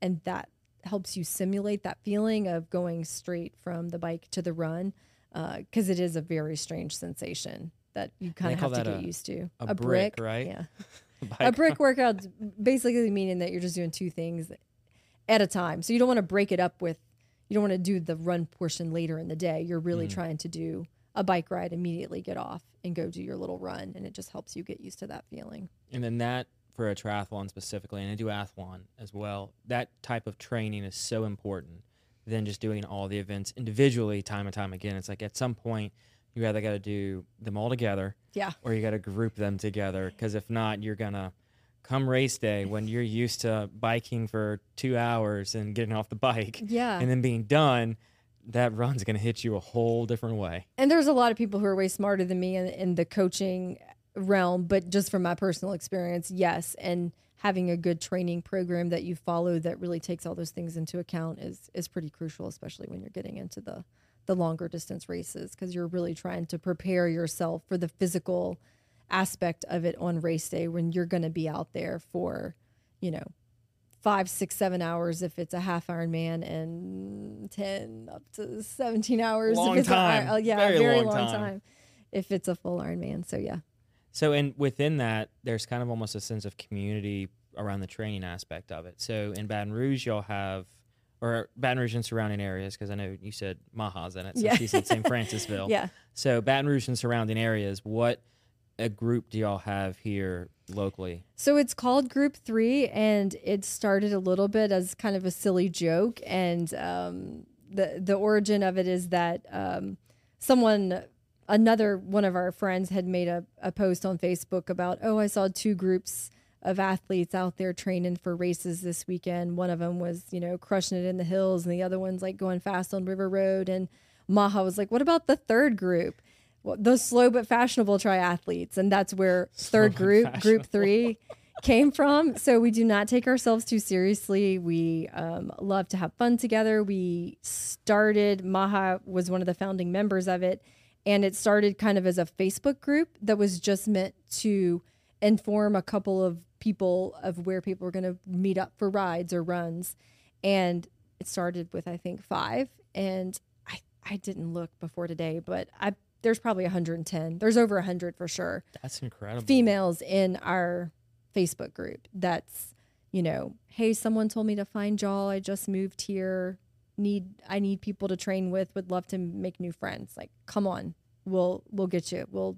and that helps you simulate that feeling of going straight from the bike to the run, because it is a very strange sensation that you kind of have to get a- used to. a brick, right? Yeah. A brick workout basically meaning that you're just doing two things at a time. So you don't want to break it up with you don't want to do the run portion later in the day. You're really Mm. trying to do a bike ride, immediately get off and go do your little run and it just helps you get used to that feeling. And then that for a triathlon specifically and a duathlon as well, that type of training is so important than just doing all the events individually time and time again. It's like at some point you either got to do them all together Yeah. or you got to group them together because if not, you're going to come race day when you're used to biking for two hours and getting off the bike Yeah. and then being done. That run's going to hit you a whole different way. And there's a lot of people who are way smarter than me in, in the coaching realm, but just from my personal experience, yes. And having a good training program that you follow that really takes all those things into account is is pretty crucial, especially when you're getting into the the longer distance races because you're really trying to prepare yourself for the physical aspect of it on race day when you're going to be out there for, you know, five, six, seven hours if it's a half Ironman, and ten up to seventeen hours Long if it's time. a, uh, yeah, Very very long long, time. time. if it's a full Ironman. So yeah, So, and within that, there's kind of almost a sense of community around the training aspect of it. So, in Baton Rouge, y'all have, or Baton Rouge and surrounding areas, because I know you said Maha's in it, so Yeah. she's in St. Francisville. yeah. So, Baton Rouge and surrounding areas, what a group do y'all have here locally? So it's called Group Three, and it started a little bit as kind of a silly joke. And um, the the origin of it is that um, someone, another one of our friends, had made a, a post on Facebook about, oh, I saw two groups of athletes out there training for races this weekend. One of them was, you know, crushing it in the hills, and the other one's like going fast on River Road. And Maha was like, what about the third group? Well, those slow but fashionable triathletes, and that's where third but group, group three, came from. So we do not take ourselves too seriously. We um, love to have fun together. We started. Maha was one of the founding members of it, And it started kind of as a Facebook group that was just meant to inform a couple of people of where people were going to meet up for rides or runs. And it started with, I think, five. And I, I didn't look before today, but I there's probably 110. There's over 100 for sure. That's incredible. Females in our Facebook group. That's, you know, hey, someone told me to find y'all. I just moved here. Need I need people to train with. Would love to make new friends. Like, come on. We'll we'll get you. We'll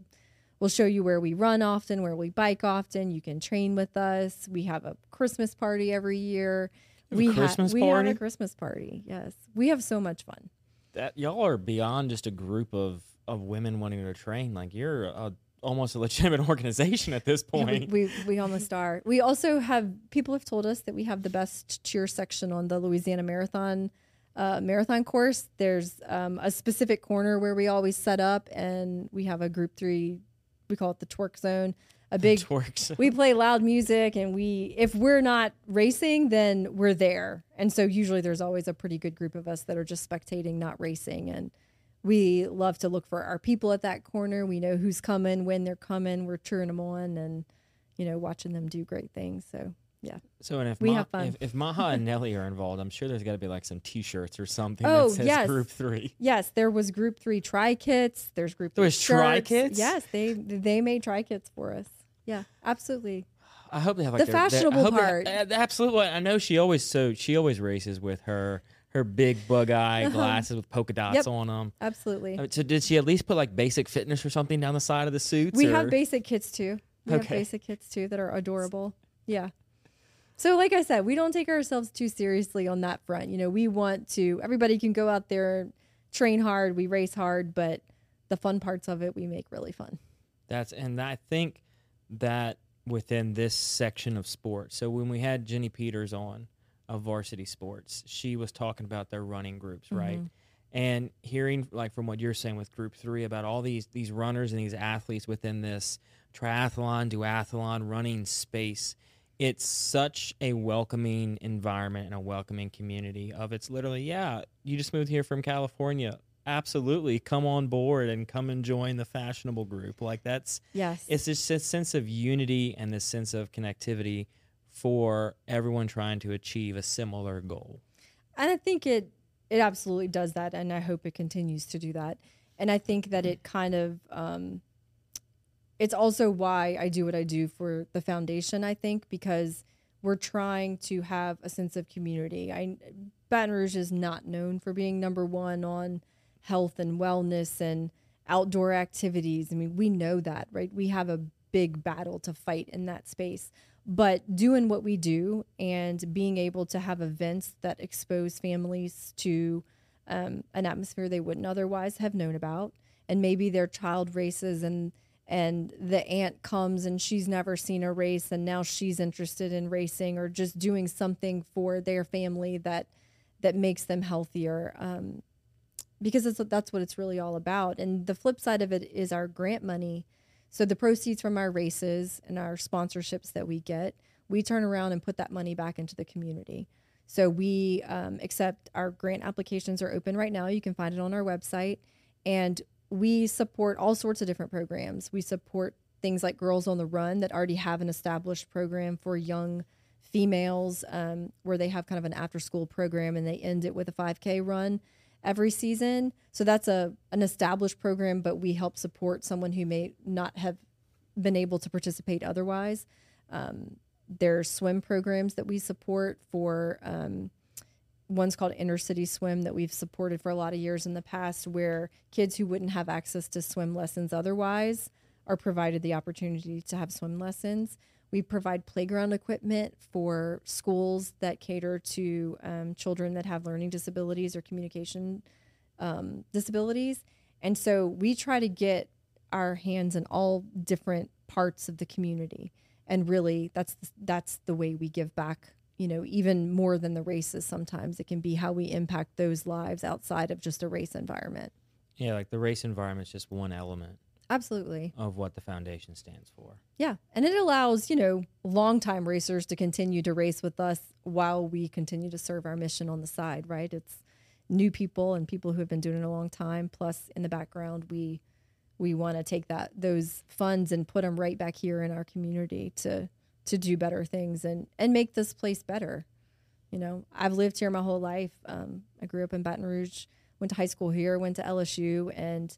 we'll show you where we run often, where we bike often. You can train with us. We have a Christmas party every year. We ha- Christmas we party? have a Christmas party. Yes. We have so much fun. that y'all are beyond just a group of of women wanting to train. Like you're a, almost a legitimate organization at this point. we, we, we almost are. We also have people have told us that we have the best cheer section on the Louisiana Marathon uh, marathon course. There's um, a specific corner where we always set up, and we have a group three. We call it the twerk zone. A big. Twerks. we play loud music, and we if we're not racing, then we're there. And so usually there's always a pretty good group of us that are just spectating, not racing, and we love to look for our people at that corner. We know who's coming, when they're coming. We're cheering them on and, you know, watching them do great things. So, yeah. So and if We Ma- have fun. If, if Maha and Nelly are involved, I'm sure there's got to be like some T-shirts or something Oh, that says yes. Group Three. Yes, there was group three tri kits. There's group There three was tri kits? Yes, they they made tri kits for us. Yeah, absolutely. I hope they have like The their- their- fashionable they- part. uh, absolutely. I know she always so she always races with her her big bug eye glasses with polka dots Yep. on them. Absolutely. So did she at least put like basic fitness or something down the side of the suits? We or- have basic kits too. We have basic kits too that are adorable. Yeah. So like I said, we don't take ourselves too seriously on that front. You know, we want to everybody can go out there, train hard, we race hard, but the fun parts of it we make really fun. That's and I think that within this section of sports. So when we had Jenny Peters on of Varsity Sports, she was talking about their running groups, right? Mm-hmm. And hearing like from what you're saying with Group Three about all these these runners and these athletes within this triathlon, duathlon running space, it's such a welcoming environment and a welcoming community. Of it's literally, yeah, you just moved here from California. Absolutely, come on board and come and join the fashionable group. Like that's Yes. it's just this sense of unity and this sense of connectivity for everyone trying to achieve a similar goal. And I think it it absolutely does that, and I hope it continues to do that. And I think that it kind of um, it's also why I do what I do for the foundation. I think because we're trying to have a sense of community. I Baton Rouge is not known for being number one on health and wellness and outdoor activities. I mean, we know that, right? We have a big battle to fight in that space. But doing what we do and being able to have events that expose families to um, an atmosphere they wouldn't otherwise have known about, and maybe their child races and and the aunt comes and she's never seen a race and now she's interested in racing or just doing something for their family that that makes them healthier um, because it's, that's what it's really all about. And the flip side of it is our grant money. So the proceeds from our races and our sponsorships that we get we turn around and put that money back into the community. So we um, accept our grant applications are open right now. You can find it on our website. And we support all sorts of different programs. We support things like Girls on the Run that already have an established program for young females um, where they have kind of an after school program and they end it with a 5K run every season. So that's a an established program, but we help support someone who may not have been able to participate otherwise. Um, there's swim programs that we support for. Um, one's called Inner City Swim that we've supported for a lot of years in the past, where kids who wouldn't have access to swim lessons otherwise are provided the opportunity to have swim lessons. We provide playground equipment for schools that cater to um, children that have learning disabilities or communication um, disabilities. And so we try to get our hands in all different parts of the community. And really, that's that's the way we give back you know, even more than the races sometimes. It can be how we impact those lives outside of just a race environment. Yeah, like the race environment is just one element Absolutely. of what the foundation stands for. Yeah. And it allows, you know, longtime racers to continue to race with us while we continue to serve our mission on the side, right? It's new people and people who have been doing it a long time. Plus, in the background, we we want to take that those funds and put them right back here in our community to to do better things and and make this place better. You know, I've lived here my whole life. Um, I grew up in Baton Rouge, went to high school here, went to LSU, and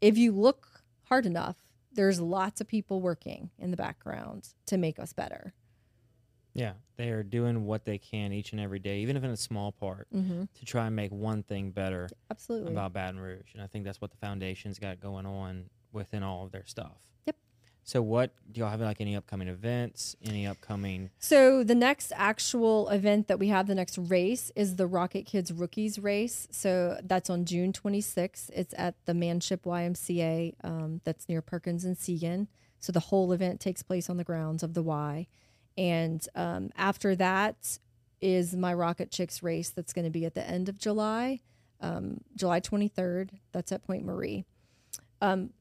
if you look hard enough, there's lots of people working in the background to make us better. Yeah, they are doing what they can each and every day, even if in a small part, Mm-hmm. to try and make one thing better Absolutely. about Baton Rouge. And I think that's what the foundation's got going on within all of their stuff. Yep. So, what do y'all have like any upcoming events? Any upcoming? So the next actual event that we have, the next race, is the RocketKidz Rookies race. So that's on June 26th. It's at the Manship YMCA. Um, that's near Perkins and Siegen. So the whole event takes place on the grounds of the Y. And um, after that is my RocketChix race. That's going to be at the end of July, um, July 23rd. That's at Pointe-Marie. Um,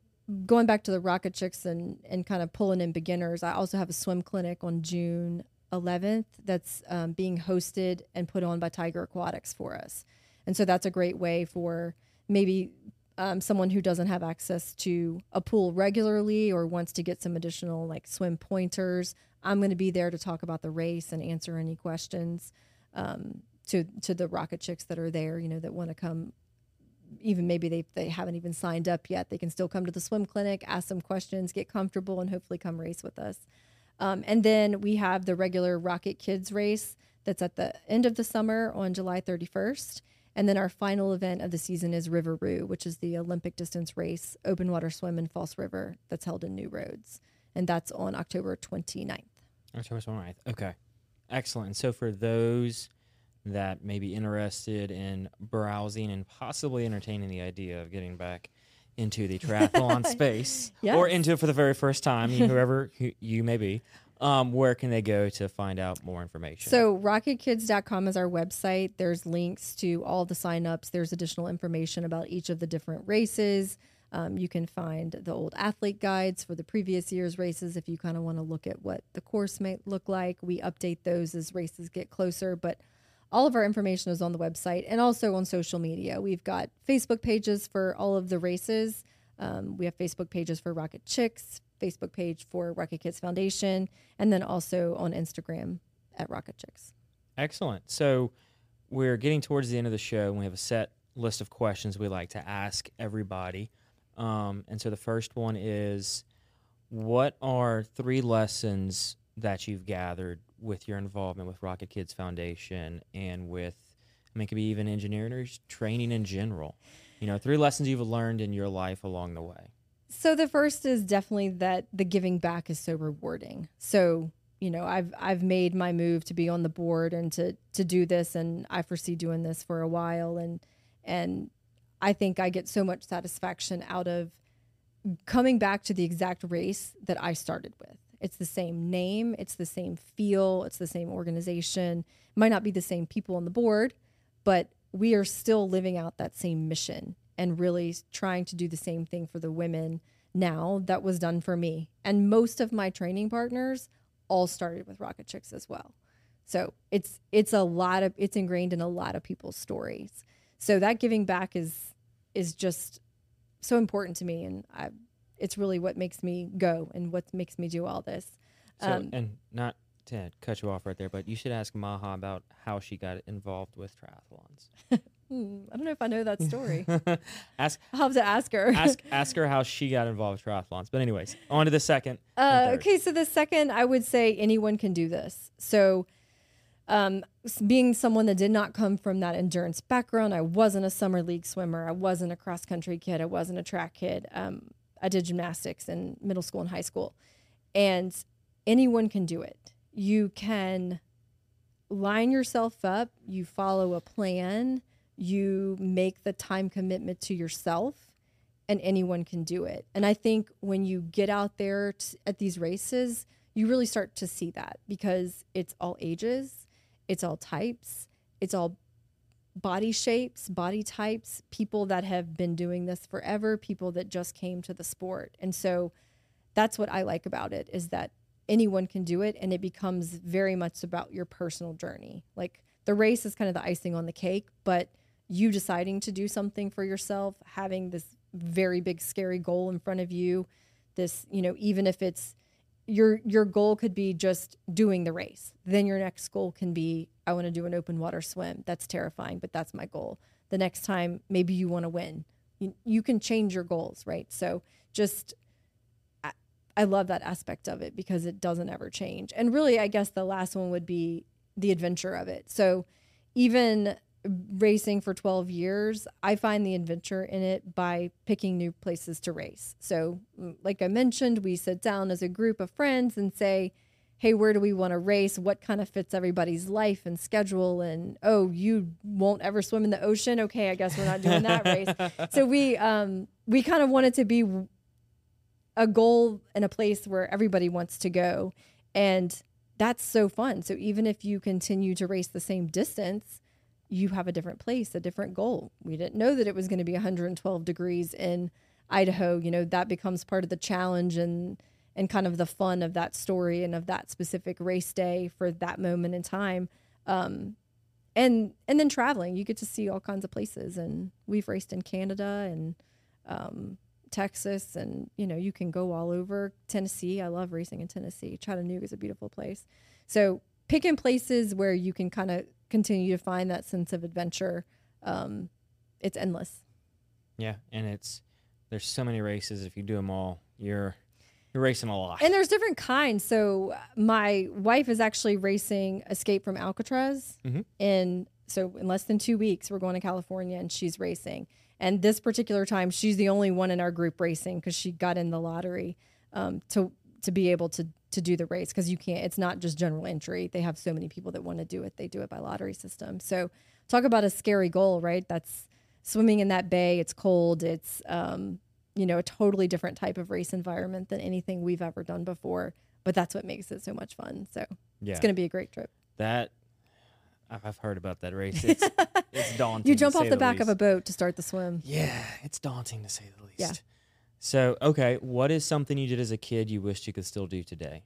going back to the RocketChix and, and kind of pulling in beginners, I also have a swim clinic on June 11th that's um, being hosted and put on by Tiger Aquatics for us. And so that's a great way for maybe um, someone who doesn't have access to a pool regularly or wants to get some additional like swim pointers. I'm going to be there to talk about the race and answer any questions um, to to the RocketChix that are there. You know that want to come even maybe they they haven't even signed up yet, they can still come to the swim clinic, ask some questions, get comfortable, and hopefully come race with us. Um, and then we have the regular RocketKidz race that's at the end of the summer on July 31st. And then our final event of the season is River Roo, which is the Olympic distance race, open water swim in False River that's held in New Roads. And that's on October 29th. October 29th. Okay. Excellent. So, for those that may be interested in browsing and possibly entertaining the idea of getting back into the triathlon space or into it for the very first time, whoever who you may be, um, where can they go to find out more information? So rocketkidz.com is our website. There's links to all the signups. There's additional information about each of the different races. Um, you can find the old athlete guides for the previous year's races if you kind of want to look at what the course might look like. We update those as races get closer, but all of our information is on the website and also on social media. We've got Facebook pages for all of the races. Um, we have Facebook pages for RocketChix, Facebook page for RocketKidz Foundation, and then also on Instagram at RocketChix. Excellent. So we're getting towards the end of the show, and we have a set list of questions we like to ask everybody. Um, and so the first one is, what are three lessons that you've gathered with your involvement with RocketKidz Foundation and with, I mean, it could be even engineering or training in general? You know, three lessons you've learned in your life along the way. So the first is definitely that the giving back is so rewarding. So, you know, I've I've made my move to be on the board and to to do this and I foresee doing this for a while and and I think I get so much satisfaction out of coming back to the exact race that I started with. It's the same name, it's the same feel, it's the same organization. It might not be the same people on the board, but we are still living out that same mission and really trying to do the same thing for the women now that was done for me. And most of my training partners all started with RocketChix as well. So it's it's a lot of it's ingrained in a lot of people's stories. So that giving back is is just so important to me and I it's really what makes me go and what makes me do all this. So, Um, and not to cut you off right there, but you should ask Maha about how she got involved with triathlons. Hmm, I don't know if I know that story. ask I'll have to ask her. ask ask her how she got involved with triathlons. But anyways, on to the second. Uh, okay, so the second, I would say anyone can do this. So, um, being someone that did not come from that endurance background, I wasn't a summer league swimmer. I wasn't a cross country kid. I wasn't a track kid. Um, I did gymnastics in middle school and high school, and anyone can do it. You can line yourself up. You follow a plan. You make the time commitment to yourself and anyone can do it. And I think when you get out there t- at these races, you really start to see that because it's all ages, it's all types, it's all body shapes, body types, people that have been doing this forever, people that just came to the sport. And so that's what I like about it is that anyone can do it and it becomes very much about your personal journey. Like the race is kind of the icing on the cake, but you deciding to do something for yourself, having this very big scary goal in front of you. This, you know, even if it's your your goal could be just doing the race. Then your next goal can be I want to do an open water swim. That's terrifying, but that's my goal. The next time maybe you want to win. You, you can change your goals, right? So just I, I love that aspect of it because it doesn't ever change. And really I guess the last one would be the adventure of it. So even racing for 12 years, I find the adventure in it by picking new places to race. So, mm, like I mentioned, we sit down as a group of friends and say, hey, where do we want to race? What kind of fits everybody's life and schedule? And oh, you won't ever swim in the ocean? Okay, I guess we're not doing that race. So we um, we kind of want it to be a goal and a place where everybody wants to go, and that's so fun. So even if you continue to race the same distance, you have a different place, a different goal. We didn't know that it was going to be 112 degrees in Idaho. You know, that becomes part of the challenge and and kind of the fun of that story and of that specific race day for that moment in time. Um, and and then traveling, you get to see all kinds of places. And we've raced in Canada and um, Texas, and you know, you can go all over Tennessee. I love racing in Tennessee. Chattanooga is a beautiful place. So picking places where you can kind of continue to find that sense of adventure. Um, it's endless. Yeah, and it's there's so many races. If you do them all, you're you're racing a lot. And there's different kinds. So my wife is actually racing Escape from Alcatraz, Mhm. and so in less than two weeks we're going to California, and she's racing. And this particular time, she's the only one in our group racing because she got in the lottery um, to to be able to to do the race because you can't. It's not just general entry. They have so many people that want to do it. They do it by lottery system. So talk about a scary goal, right? That's swimming in that bay. It's cold. It's um, you know a totally different type of race environment than anything we've ever done before. But that's what makes it so much fun. So yeah, it's going to be a great trip. that I've heard about that race. It's it's daunting. You jump off the back of a boat to start the swim. Yeah, it's daunting to say the least. Yeah. So okay, what is something you did as a kid you wished you could still do today?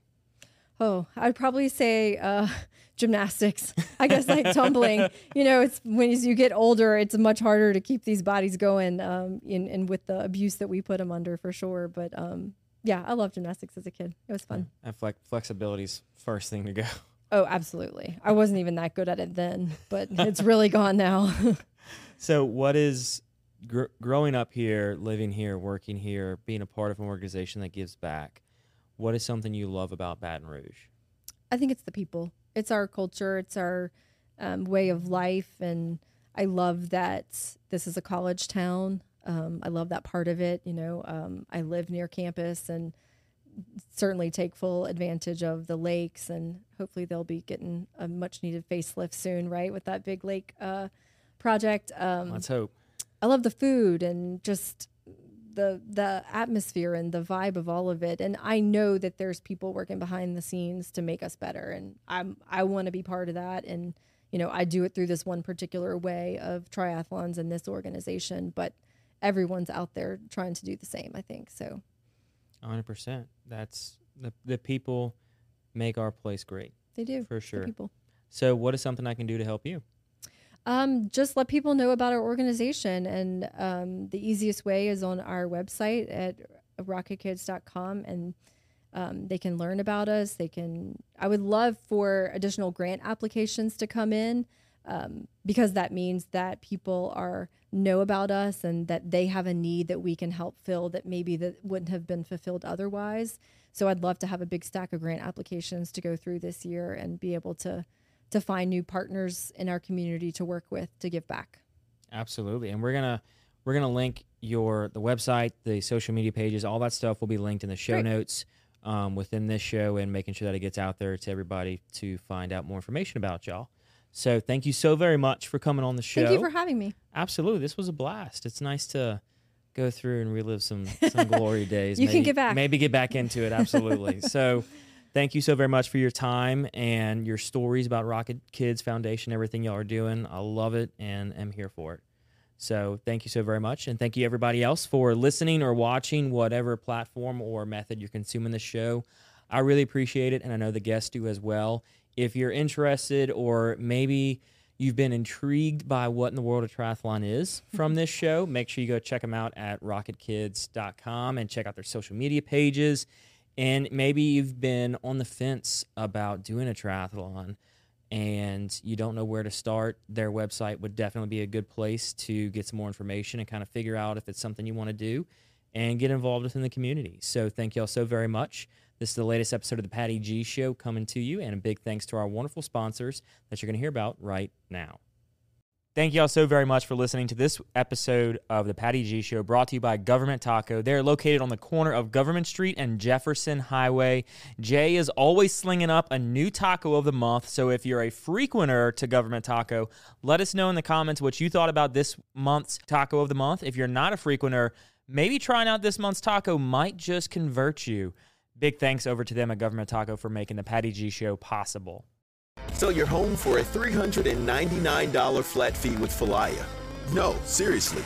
Oh, I'd probably say uh, gymnastics. I guess like tumbling. You know, it's when as you get older, it's much harder to keep these bodies going. Um, in and with the abuse that we put them under, for sure. But um, yeah, I love gymnastics as a kid. It was fun. And flex- flexibility's first thing to go. Oh, absolutely. I wasn't even that good at it then, but it's really gone now. So, what is gr- growing up here, living here, working here, being a part of an organization that gives back? What is something you love about Baton Rouge? I think it's the people. It's our culture. It's our um, way of life, and I love that this is a college town. Um, I love that part of it. You know, um, I live near campus and certainly take full advantage of the lakes, and hopefully they'll be getting a much needed facelift soon, right, with that big lake uh, project. Um, Let's hope. I love the food and just the the atmosphere and the vibe of all of it. And I know that there's people working behind the scenes to make us better. And I'm I want to be part of that. And you know, I do it through this one particular way of triathlons and this organization, but everyone's out there trying to do the same. I think so. 100%. That's the, the people make our place great They do for the sure. people. So, what is something I can do to help you? Um, just let people know about our organization. And um, the easiest way is on our website at rocketkidz.com and um, they can learn about us. They can, I would love for additional grant applications to come in um, because that means that people are know about us and that they have a need that we can help fill that maybe that wouldn't have been fulfilled otherwise. So I'd love to have a big stack of grant applications to go through this year and be able to to find new partners in our community to work with to give back. Absolutely. And we're going to we're going to link your the website, the social media pages, all that stuff will be linked in the show Great. notes um, within this show and making sure that it gets out there to everybody to find out more information about y'all. So, thank you so very much for coming on the show. Thank you for having me. Absolutely. This was a blast. It's nice to go through and relive some some glory days. You can get back. Maybe get back into it. Absolutely. so thank you so very much for your time and your stories about Rocket Kids Foundation, everything y'all are doing. I love it and am here for it. So thank you so very much. And thank you everybody else for listening or watching whatever platform or method you're consuming this show. I really appreciate it. And I know the guests do as well. If you're interested or maybe you've been intrigued by what in the world of triathlon is mm-hmm. from this show, make sure you go check them out at rocketkidz.com and check out their social media pages. And maybe you've been on the fence about doing a triathlon and you don't know where to start, their website would definitely be a good place to get some more information and kind of figure out if it's something you want to do and get involved within the community. So thank you all so very much. This is the latest episode of the Patty G Show coming to you, and a big thanks to our wonderful sponsors that you're going to hear about right now. Thank you all so very much for listening to this episode of the Patty G Show brought to you by Government Taco. They're located on the corner of Government Street and Jefferson Highway. Jay is always slinging up a new taco of the month. So if you're a frequenter to Government Taco, let us know in the comments what you thought about this month's taco of the month. If you're not a frequenter, maybe trying out this month's taco might just convert you. Big thanks over to them at Government Taco for making the Patty G Show possible. Sell your home for a $399 flat fee with Falaya. No, seriously.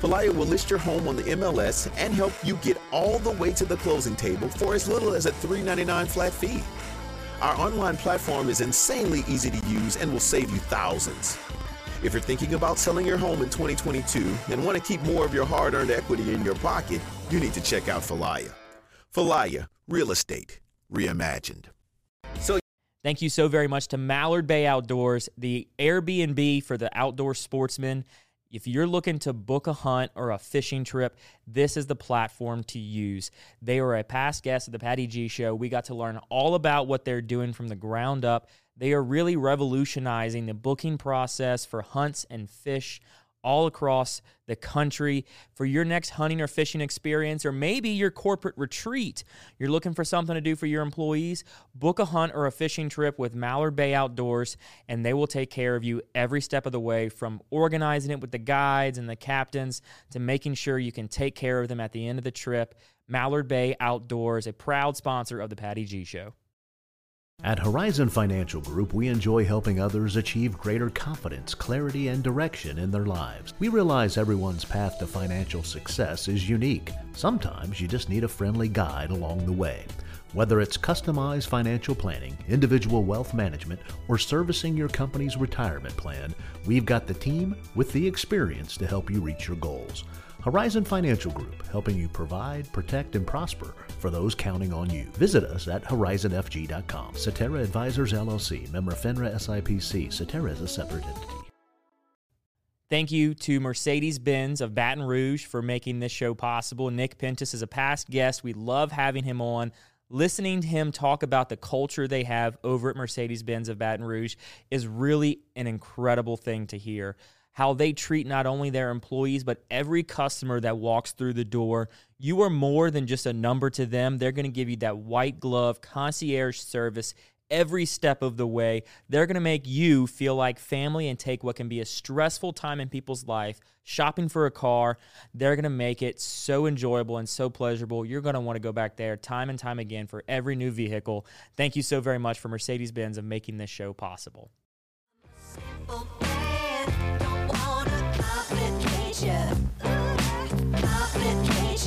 Falaya will list your home on the MLS and help you get all the way to the closing table for as little as a 399 flat fee. Our online platform is insanely easy to use and will save you thousands. If you're thinking about selling your home in 2022 and want to keep more of your hard earned equity in your pocket, you need to check out Falaya. Falaya, real estate reimagined. So, Thank you so very much to Mallard Bay Outdoors, the Airbnb for the outdoor sportsman. If you're looking to book a hunt or a fishing trip, this is the platform to use. They are a past guest of the Patty G Show. We got to learn all about what they're doing from the ground up. They are really revolutionizing the booking process for hunts and fish all across the country for your next hunting or fishing experience, or maybe your corporate retreat. You're looking for something to do for your employees. Book a hunt or a fishing trip with Mallard Bay Outdoors, and they will take care of you every step of the way from organizing it with the guides and the captains to making sure you can take care of them at the end of the trip. Mallard Bay Outdoors, a proud sponsor of the Patty G Show. At Horizon Financial Group, we enjoy helping others achieve greater confidence, clarity, and direction in their lives. We realize everyone's path to financial success is unique. Sometimes you just need a friendly guide along the way. Whether it's customized financial planning, individual wealth management, or servicing your company's retirement plan, we've got the team with the experience to help you reach your goals. Horizon Financial Group, helping you provide, protect, and prosper for those counting on you. Visit us at horizonfg.com. Cetera Advisors LLC, member FINRA SIPC. Cetera is a separate entity. Thank you to Mercedes Benz of Baton Rouge for making this show possible. Nick Pentis is a past guest. We love having him on. Listening to him talk about the culture they have over at Mercedes Benz of Baton Rouge is really an incredible thing to hear how they treat not only their employees, but every customer that walks through the door. You are more than just a number to them. They're going to give you that white glove concierge service every step of the way. They're going to make you feel like family and take what can be a stressful time in people's life, shopping for a car. They're going to make it so enjoyable and so pleasurable. You're going to want to go back there time and time again for every new vehicle. Thank you so very much for Mercedes Benz of making this show possible. Complicate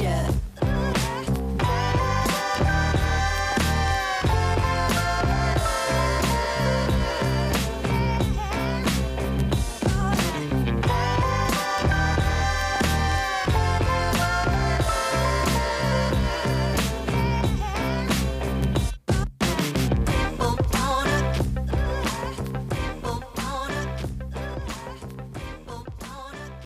ya.